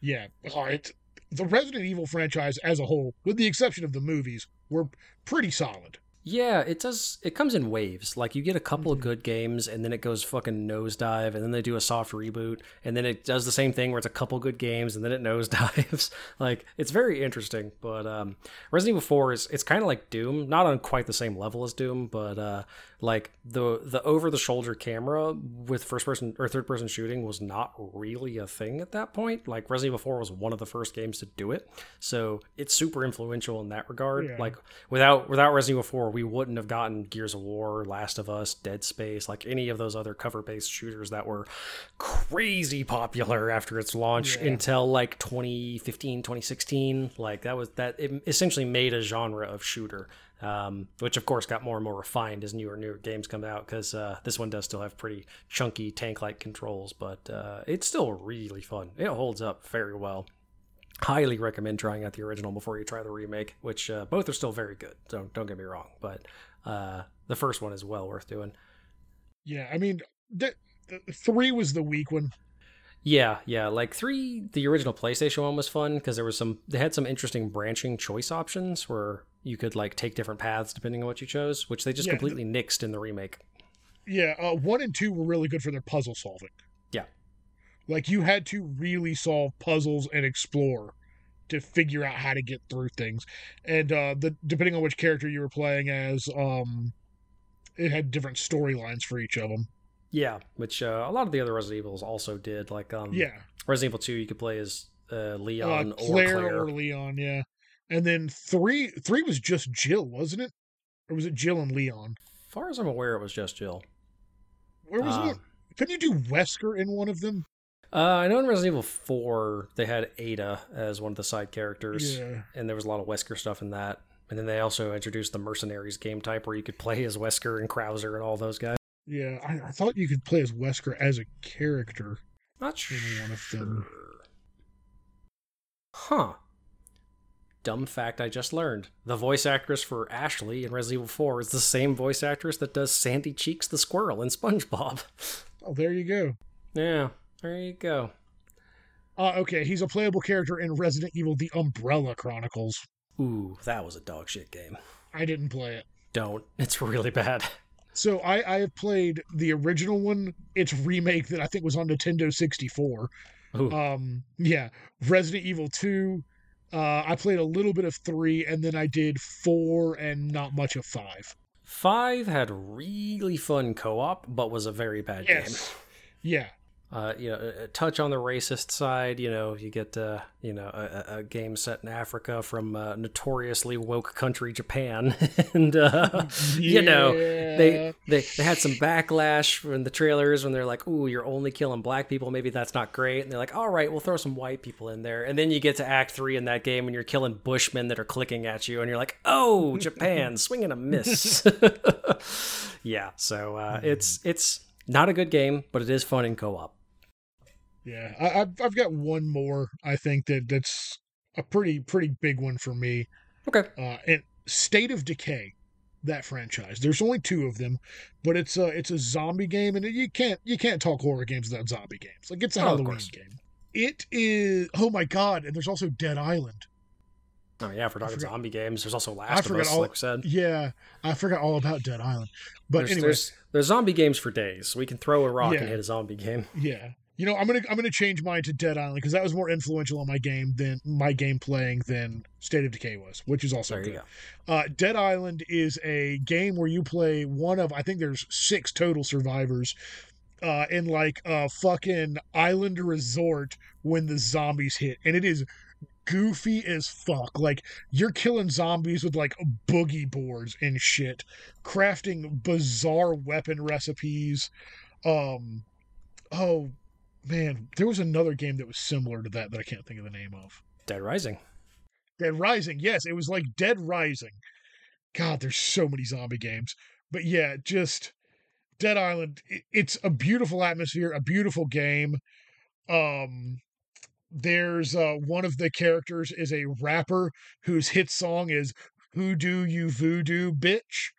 Yeah, all right. The Resident Evil franchise as a whole, with the exception of the movies, were pretty solid. Yeah, it does. It comes in waves. Like you get a couple Mm-hmm. of good games, and then it goes fucking nosedive, and then they do a soft reboot, and then it does the same thing where it's a couple good games, and then it nosedives. like it's very interesting. But um, Resident Evil Four is it's kind of like Doom, not on quite the same level as Doom, but uh, like the the over the shoulder camera with first person or third person shooting was not really a thing at that point. Like Resident Evil 4 was one of the first games to do it. So it's super influential in that regard. Yeah. Like without without Resident Evil 4, we wouldn't have gotten Gears of War, Last of Us, Dead Space, like any of those other cover based shooters that were crazy popular after its launch Yeah. until like 2015, 2016. Like that was that it essentially made a genre of shooter. Um, which of course got more and more refined as newer and newer games come out because uh, this one does still have pretty chunky tank-like controls, but uh, it's still really fun. It holds up very well. Highly recommend trying out the original before you try the remake, which uh, both are still very good. Don't don't get me wrong, but uh, the first one is well worth doing. Yeah, I mean, the, the, three was the weak one. Yeah, yeah. Like three, the original PlayStation one was fun because there was some. They had some interesting branching choice options where you could like take different paths depending on what you chose, which they just Yeah, the- completely nixed in the remake. Yeah, uh, one and two were really good for their puzzle solving. Yeah. Like you had to really solve puzzles and explore to figure out how to get through things. And uh the depending on which character you were playing as, um it had different storylines for each of them. Yeah, which uh, a lot of the other Resident Evils also did. Like um, Yeah. Resident Evil Two, you could play as uh, Leon uh, or Claire, Claire. or Leon, yeah. And then 3 3 was just Jill, wasn't it? Or was it Jill and Leon? As far as I'm aware, it was just Jill. Where was Uh, it? Couldn't you do Wesker in one of them? Uh, I know in Resident Evil Four they had Ada as one of the side characters, Yeah. and there was a lot of Wesker stuff in that. And then they also introduced the Mercenaries game type where you could play as Wesker and Krauser and all those guys. Yeah, I, I thought you could play as Wesker as a character. Not sure. one of them. Huh. Dumb fact I just learned. The voice actress for Ashley in Resident Evil 4 is the same voice actress that does Sandy Cheeks the squirrel in SpongeBob. Oh, there you go. Yeah, there you go. Uh, okay, he's a playable character in Resident Evil: The Umbrella Chronicles. Ooh, that was a dog shit game. I didn't play it. Don't. It's really bad. So I, I have played the original one, its remake that I think was on Nintendo 64. Ooh. Um, yeah, Resident Evil 2. Uh, I played a little bit of 3, and then I did 4 and not much of 5. Five had really fun co-op, but was a very bad game. Yes. Yeah. Uh, you know, touch on the racist side. You know, you get uh, you know a, a- game set in Africa from uh, notoriously woke country Japan, and uh, you know they, they they had some backlash from the trailers when they're like, "Ooh, you're only killing black people. Maybe that's not great." And they're like, "All right, we'll throw some white people in there." And then you get to Act Three in that game, and you're killing Bushmen that are clicking at you, and you're like, "Oh, Japan, swinging a miss." yeah, so uh, it's it's not a good game, but it is fun in co-op. Yeah, I, I've I've got one more. I think that that's a pretty pretty big one for me. Okay. Uh, and State of Decay, that franchise. There's only two of them, but it's a it's a zombie game, and you can't you can't talk horror games without zombie games. Like it's a Oh, Halloween game. It is. Oh my god! And there's also Dead Island. Oh yeah, if we're talking zombie games, there's also I Last of Us, all- like we said. Yeah, I forgot all about Dead Island. But there's, anyway, there's there's zombie games for days. We can throw a rock Yeah. and hit a zombie game. Yeah. You know, I'm gonna I'm gonna change mine to Dead Island because that was more influential on my game than my game playing than State of Decay was, which is also There good. go. Uh, Dead Island is a game where you play one of I think there's six total survivors uh, in like a fucking island resort when the zombies hit, and it is goofy as fuck. Like you're killing zombies with like boogie boards and shit, crafting bizarre weapon recipes. Um, oh man, there was another game that was similar to that that I can't think of the name of. Dead Rising. Dead Rising. Yes, it was like Dead Rising. God, there's so many zombie games. But yeah, just Dead Island. It's a beautiful atmosphere, a beautiful game. Um there's uh one of the characters is a rapper whose hit song is Who Do You Voodoo Bitch,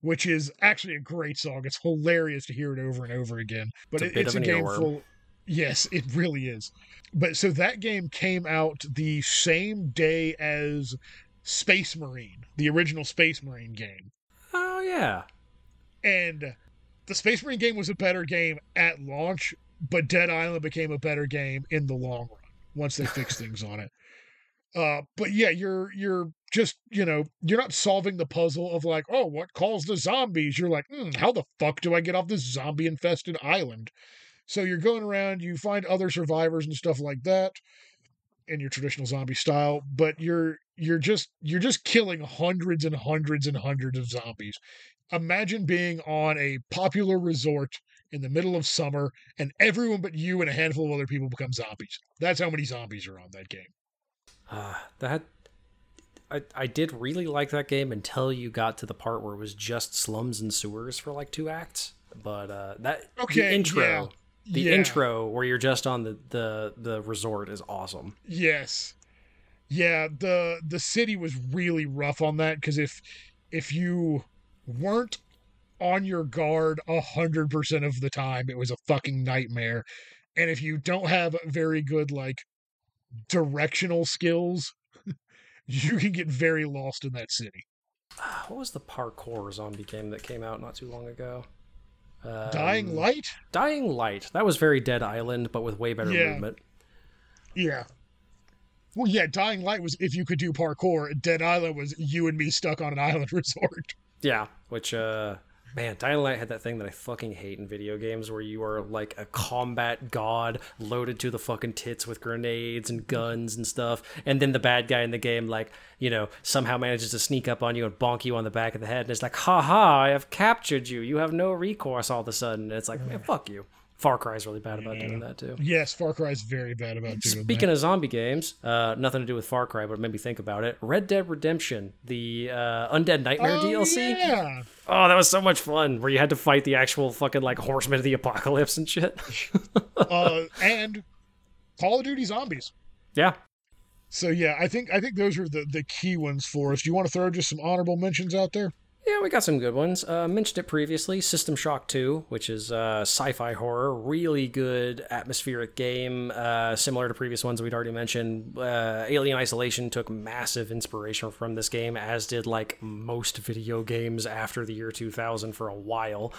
which is actually a great song. It's hilarious to hear it over and over again. But It's a it- it's of a an game full Yes, it really is. But so that game came out the same day as Space Marine, the original Space Marine game. Oh yeah. And the Space Marine game was a better game at launch, but Dead Island became a better game in the long run once they fixed things on it. Uh, but yeah, you're you're just you know you're not solving the puzzle of like oh what calls the zombies. You're like hmm, how the fuck do I get off this zombie infested island? So you're going around, you find other survivors and stuff like that in your traditional zombie style, but you're you're just you're just killing hundreds and hundreds and hundreds of zombies. Imagine being on a popular resort in the middle of summer and everyone but you and a handful of other people become zombies. That's how many zombies are on that game. Uh, that I, I did really like that game until you got to the part where it was just slums and sewers for like two acts. But uh, that Okay, intro, yeah. The Yeah. intro where you're just on the, the the resort is awesome. Yes. Yeah, the the city was really rough on that because if if you weren't on your guard a hundred percent of the time, it was a fucking nightmare. And if you don't have very good like directional skills, you can get very lost in that city. Ah, What was the parkour zombie game that came out not too long ago? Um, Dying Light? Dying Light. That was very Dead Island, but with way better Yeah. movement. Yeah. Well, yeah, Dying Light was if you could do parkour. Dead Island was you and me stuck on an island resort. Yeah, which uh man, Dying Light had that thing that I fucking hate in video games where you are like a combat god loaded to the fucking tits with grenades and guns and stuff, and then the bad guy in the game like, you know, somehow manages to sneak up on you and bonk you on the back of the head and it's like, "Ha ha, I have captured you. You have no recourse all of a sudden." And it's like, "Man, fuck you." Far Cry is really bad about doing that too. Yes, Far Cry is very bad about doing Speaking of zombie games, uh, nothing to do with Far Cry, but it made me think about it. Red Dead Redemption, the uh, Undead Nightmare. Oh, DLC. Yeah. Oh, that was so much fun. Where you had to fight the actual fucking like horsemen of the apocalypse and shit. uh, and Call of Duty Zombies. yeah. So yeah, I think I think those are the the key ones for us. Do you want to throw just some honorable mentions out there? Yeah, we got some good ones. Uh, mentioned it previously. System Shock 2, which is uh, sci-fi horror, really good atmospheric game, uh, similar to previous ones we'd already mentioned. Uh, Alien Isolation took massive inspiration from this game, as did like most video games after the year 2000 for a while.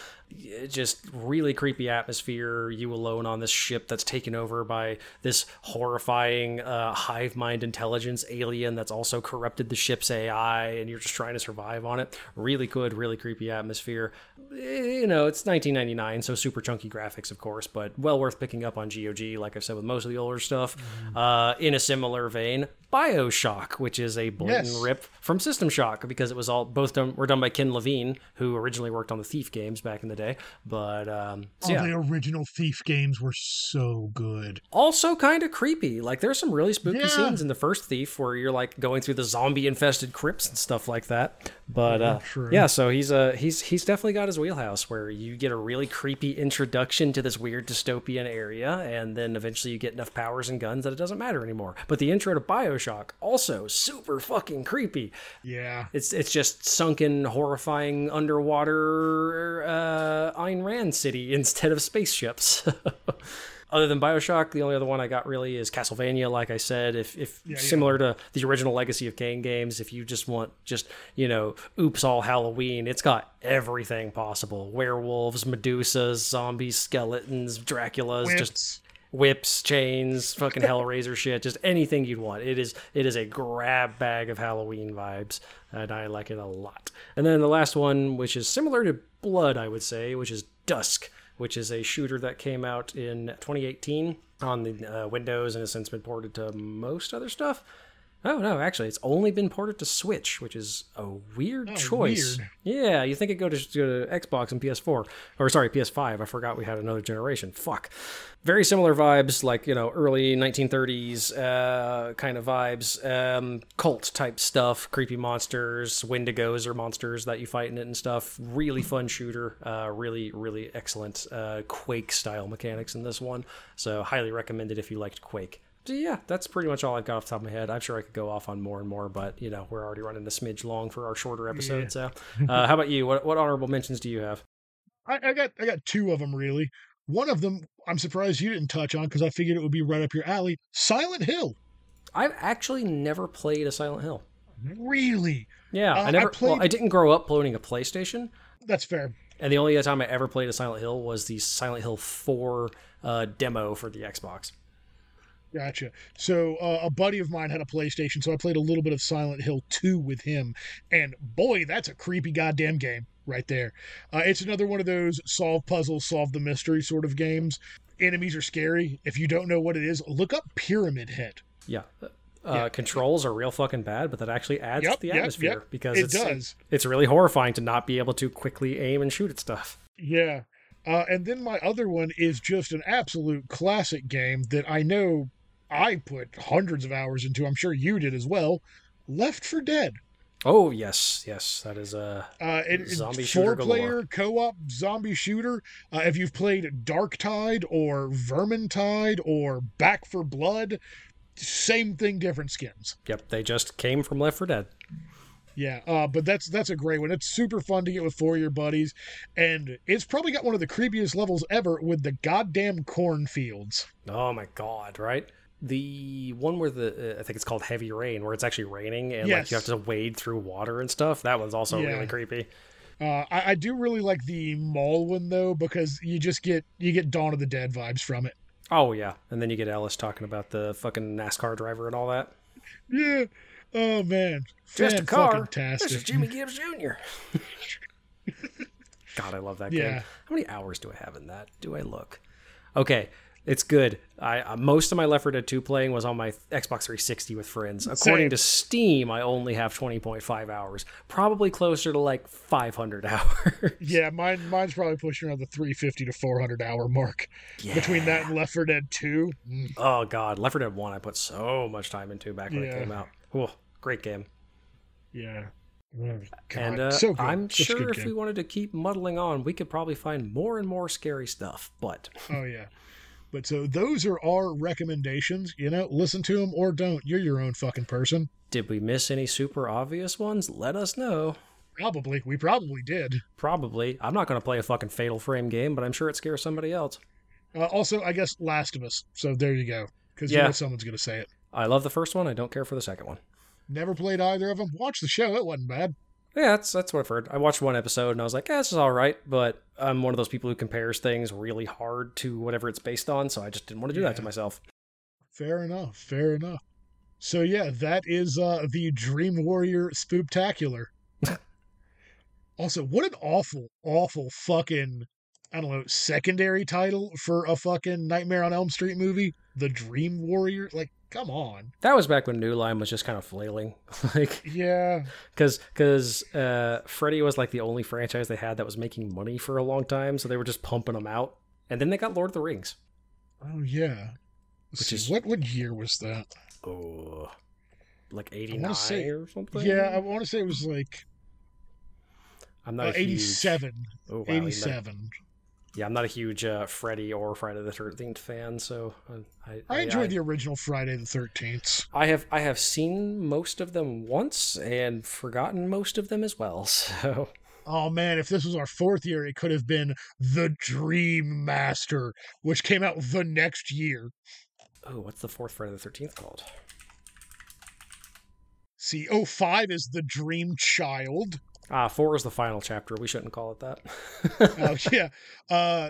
Just really creepy atmosphere. You alone on this ship that's taken over by this horrifying uh, hive mind intelligence alien that's also corrupted the ship's AI, and you're just trying to survive on it. Really good, really creepy atmosphere. Eh, You know, it's 1999, so super chunky graphics, of course, but well worth picking up on GOG, like I've said with most of the older stuff. Uh, in a similar vein, Bioshock, which is a blatant Yes. rip from System Shock because it was all both done were done by Ken Levine, who originally worked on the Thief games back in the day. But um, so yeah, the original Thief games were so good. also kind of creepy. Like there's some really spooky Yeah. scenes in the first Thief where you're like going through the zombie infested crypts and stuff like that. But uh, yeah, so he's uh he's he's definitely got his wheelhouse where you get a really creepy introduction to this weird dystopian area, and then eventually you get enough powers and guns that it doesn't matter anymore. But the intro to Bioshock also super fucking creepy. Yeah. It's it's just sunken, horrifying underwater uh, Ayn Rand city instead of spaceships. Other than Bioshock, the only other one I got really is Castlevania. Like I said, if if yeah. similar to the original Legacy of Kain games, if you just want just you know, oops, all Halloween, it's got everything possible: werewolves, Medusas, zombies, skeletons, Draculas, just Whips. chains, fucking Hellraiser shit, just anything you'd want. It is it is a grab bag of Halloween vibes, and I like it a lot. And then the last one, which is similar to Blood, I would say, which is Dusk, which is a shooter that came out in 2018 on the uh, Windows and has since been ported to most other stuff. Oh no, actually, it's only been ported to Switch, which is a weird choice. weird. Yeah, you think it go to, to Xbox and PS4, or sorry, PS5. I forgot we had another generation. Fuck. Very similar vibes, like you know, early 1930s uh, kind of vibes, um, cult type stuff, creepy monsters, Wendigos or monsters that you fight in it and stuff. Really fun shooter. Uh, really, really excellent uh, Quake style mechanics in this one. So highly recommended if you liked Quake. Yeah, that's pretty much all I've got off the top of my head. I'm sure I could go off on more and more, but you know we're already running a smidge long for our shorter episode. So, uh, how about you? What what honorable mentions do you have? I, I got I got two of them really. One of them I'm surprised you didn't touch on because I figured it would be right up your alley. Silent Hill. I've actually never played a Silent Hill. Really? Yeah, Uh, I I never. well, played- I didn't grow up owning a PlayStation, That's fair. and the only time I ever played a Silent Hill was the Silent Hill Four uh, demo for the Xbox. Gotcha. So uh, a buddy of mine had a PlayStation, so I played a little bit of Silent Hill 2 with him, and boy, that's a creepy goddamn game right there. Uh, it's another one of those solve puzzles, solve the mystery sort of games. Enemies are scary. If you don't know what it is, look up Pyramid Head. Yeah. Uh, Yeah. Controls are real fucking bad, but that actually adds Yep, to the yep, atmosphere yep. because It it's does. it's really horrifying to not be able to quickly aim and shoot at stuff. Yeah. Uh, and then my other one is just an absolute classic game that I know I put hundreds of hours into. I'm sure you did as well. Left 4 Dead. Oh yes, yes, that is a Uh, it, Zombie shooter four player co op zombie shooter. Uh, if you've played Darktide or Vermintide or Back for Blood, same thing, different skins. yep. They just came from Left 4 Dead. Yeah, uh, but that's that's a great one. It's super fun to get with four of your buddies, and it's probably got one of the creepiest levels ever with the goddamn cornfields. Oh my god, right? The one where the uh, I think it's called Heavy Rain, where it's actually raining and like you have to wade through water and stuff. That one's also Yeah. really creepy. Uh, I, I do really like the mall one though because you just get you get Dawn of the Dead vibes from it. Oh yeah, and then you get Ellis talking about the fucking NASCAR driver and all that. Yeah. Oh man. Just a car. This is Jimmy Gibbs Jr. God, I love that Yeah. game. How many hours do I have in that? Do I look? Okay, it's good. I uh, most of my Left 4 Dead 2 playing was on my Xbox 360 with friends. According Same. to Steam, I only have 20.5 hours. Probably closer to like 500 hours. Yeah, mine mine's probably pushing around the 350 to 400 hour mark. Between that and Left 4 Dead 2. mm, Oh god, Left 4 Dead 1 I put so much time into back when Yeah. it came out. Whew, great game. Yeah. Oh, and uh, so. I'm Such sure if game. we wanted to keep muddling on, we could probably find more and more scary stuff. But Oh yeah. But so those are our recommendations. You know, listen to them or don't. You're your own fucking person. did we miss any super obvious ones? Let us know. Probably. We probably did. Probably. I'm not going to play a fucking Fatal Frame game, but I'm sure it scares somebody else. Uh, also, I guess Last of Us. So there you go. Because you Yeah. know someone's going to say it. I love the first one. I don't care for the second one. Never played either of them. Watch the show. It wasn't bad. Yeah, that's that's what I've heard. I watched one episode and I was like, yeah, this is all right, but I'm one of those people who compares things really hard to whatever it's based on, so I just didn't want to do that to myself. Fair enough. Fair enough. So yeah, that is uh the Dream Warrior Spooptacular. also, what an awful, awful fucking I don't know, secondary title for a fucking Nightmare on Elm Street movie. The Dream Warrior. Like, come on. That was back when New Line was just kind of flailing, like Yeah. because because uh, Freddy was like the only franchise they had that was making money for a long time, so they were just pumping them out, and then they got Lord of the Rings. Oh yeah. Let's Which see, is- what what year was that? Oh, like eighty nine or something. Yeah, I want to say it was like I'm not uh, 87. Oh, wow, 87. Yeah, I'm not a huge uh, Freddy or Friday the Thirteenth fan, so I I, I enjoyed I, the original Friday the 13th. I have I have seen most of them once and forgotten most of them as well. So Oh man, if this was our fourth year, it could have been The Dream Master, which came out the next year. oh, what's the fourth Friday the Thirteenth called? See, 05 is The Dream Child. Ah, four is the final chapter. We shouldn't call it that. Oh, yeah. Uh,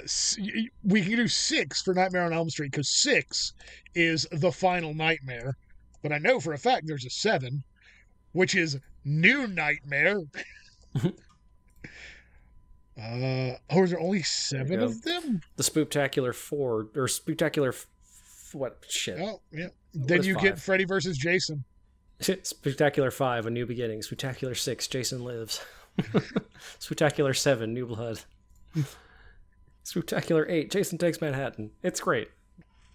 we can do six for Nightmare on Elm Street because six is the final nightmare. But I know for a fact there's a seven, which is New Nightmare. uh, oh, is there only seven go. of them? the Spooptacular Four or Spooptacular f- what shit? Oh, yeah. Then you five? get Freddy versus Jason. Spectacular Five, A New Beginning. Spectacular Six, Jason Lives. Spectacular Seven, New Blood. Spectacular Eight, Jason Takes Manhattan. It's great.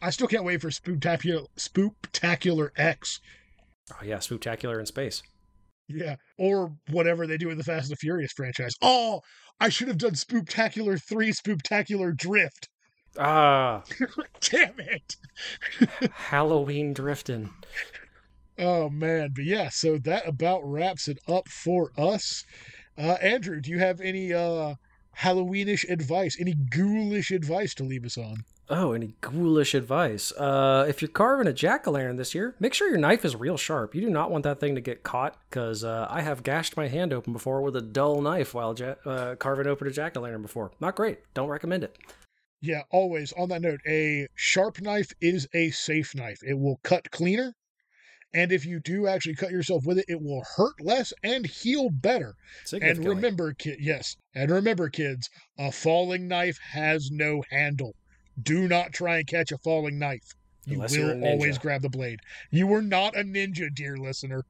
I still can't wait for Spooptacular, Spooptacular X. Oh yeah, Spectacular in space. Yeah. Or whatever they do in the Fast and the Furious franchise. Oh, I should have done Spooptacular 3 Spooptacular Drift. Ah, Damn it. Halloween drifting. Oh, man. But yeah, so that about wraps it up for us. Uh, Andrew, do you have any uh, Halloweenish advice, any ghoulish advice to leave us on? Oh, any ghoulish advice? Uh, if you're carving a jack o' lantern this year, make sure your knife is real sharp. You do not want that thing to get caught, because uh, I have gashed my hand open before with a dull knife while ja- uh, carving open a jack o' lantern before. Not great. Don't recommend it. Yeah, always on that note, a sharp knife is a safe knife. It will cut cleaner. And if you do actually cut yourself with it, it will hurt less and heal better. And remember, ki- yes, and remember, kids, a falling knife has no handle. Do not try and catch a falling knife. You Unless will always grab the blade. You were not a ninja, dear listener.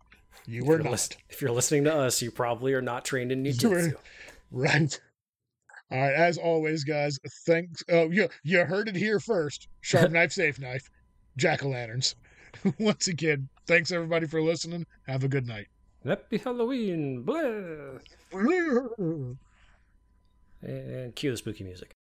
You were not. if you're listening to us, you probably are not trained in ninjutsu. Right. All right. As always, guys, thanks. Oh, you, you heard it here first. Sharp knife, safe knife, jack o' lanterns. Once again, thanks everybody for listening. Have a good night. Happy Halloween! Blah. And cue the spooky music.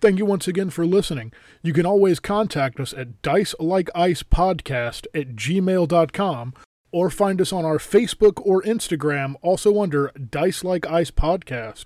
Thank you once again for listening. You can always contact us at dice like ice podcast at gmail.com or find us on our Facebook or Instagram, also under Dice Like Ice Podcast.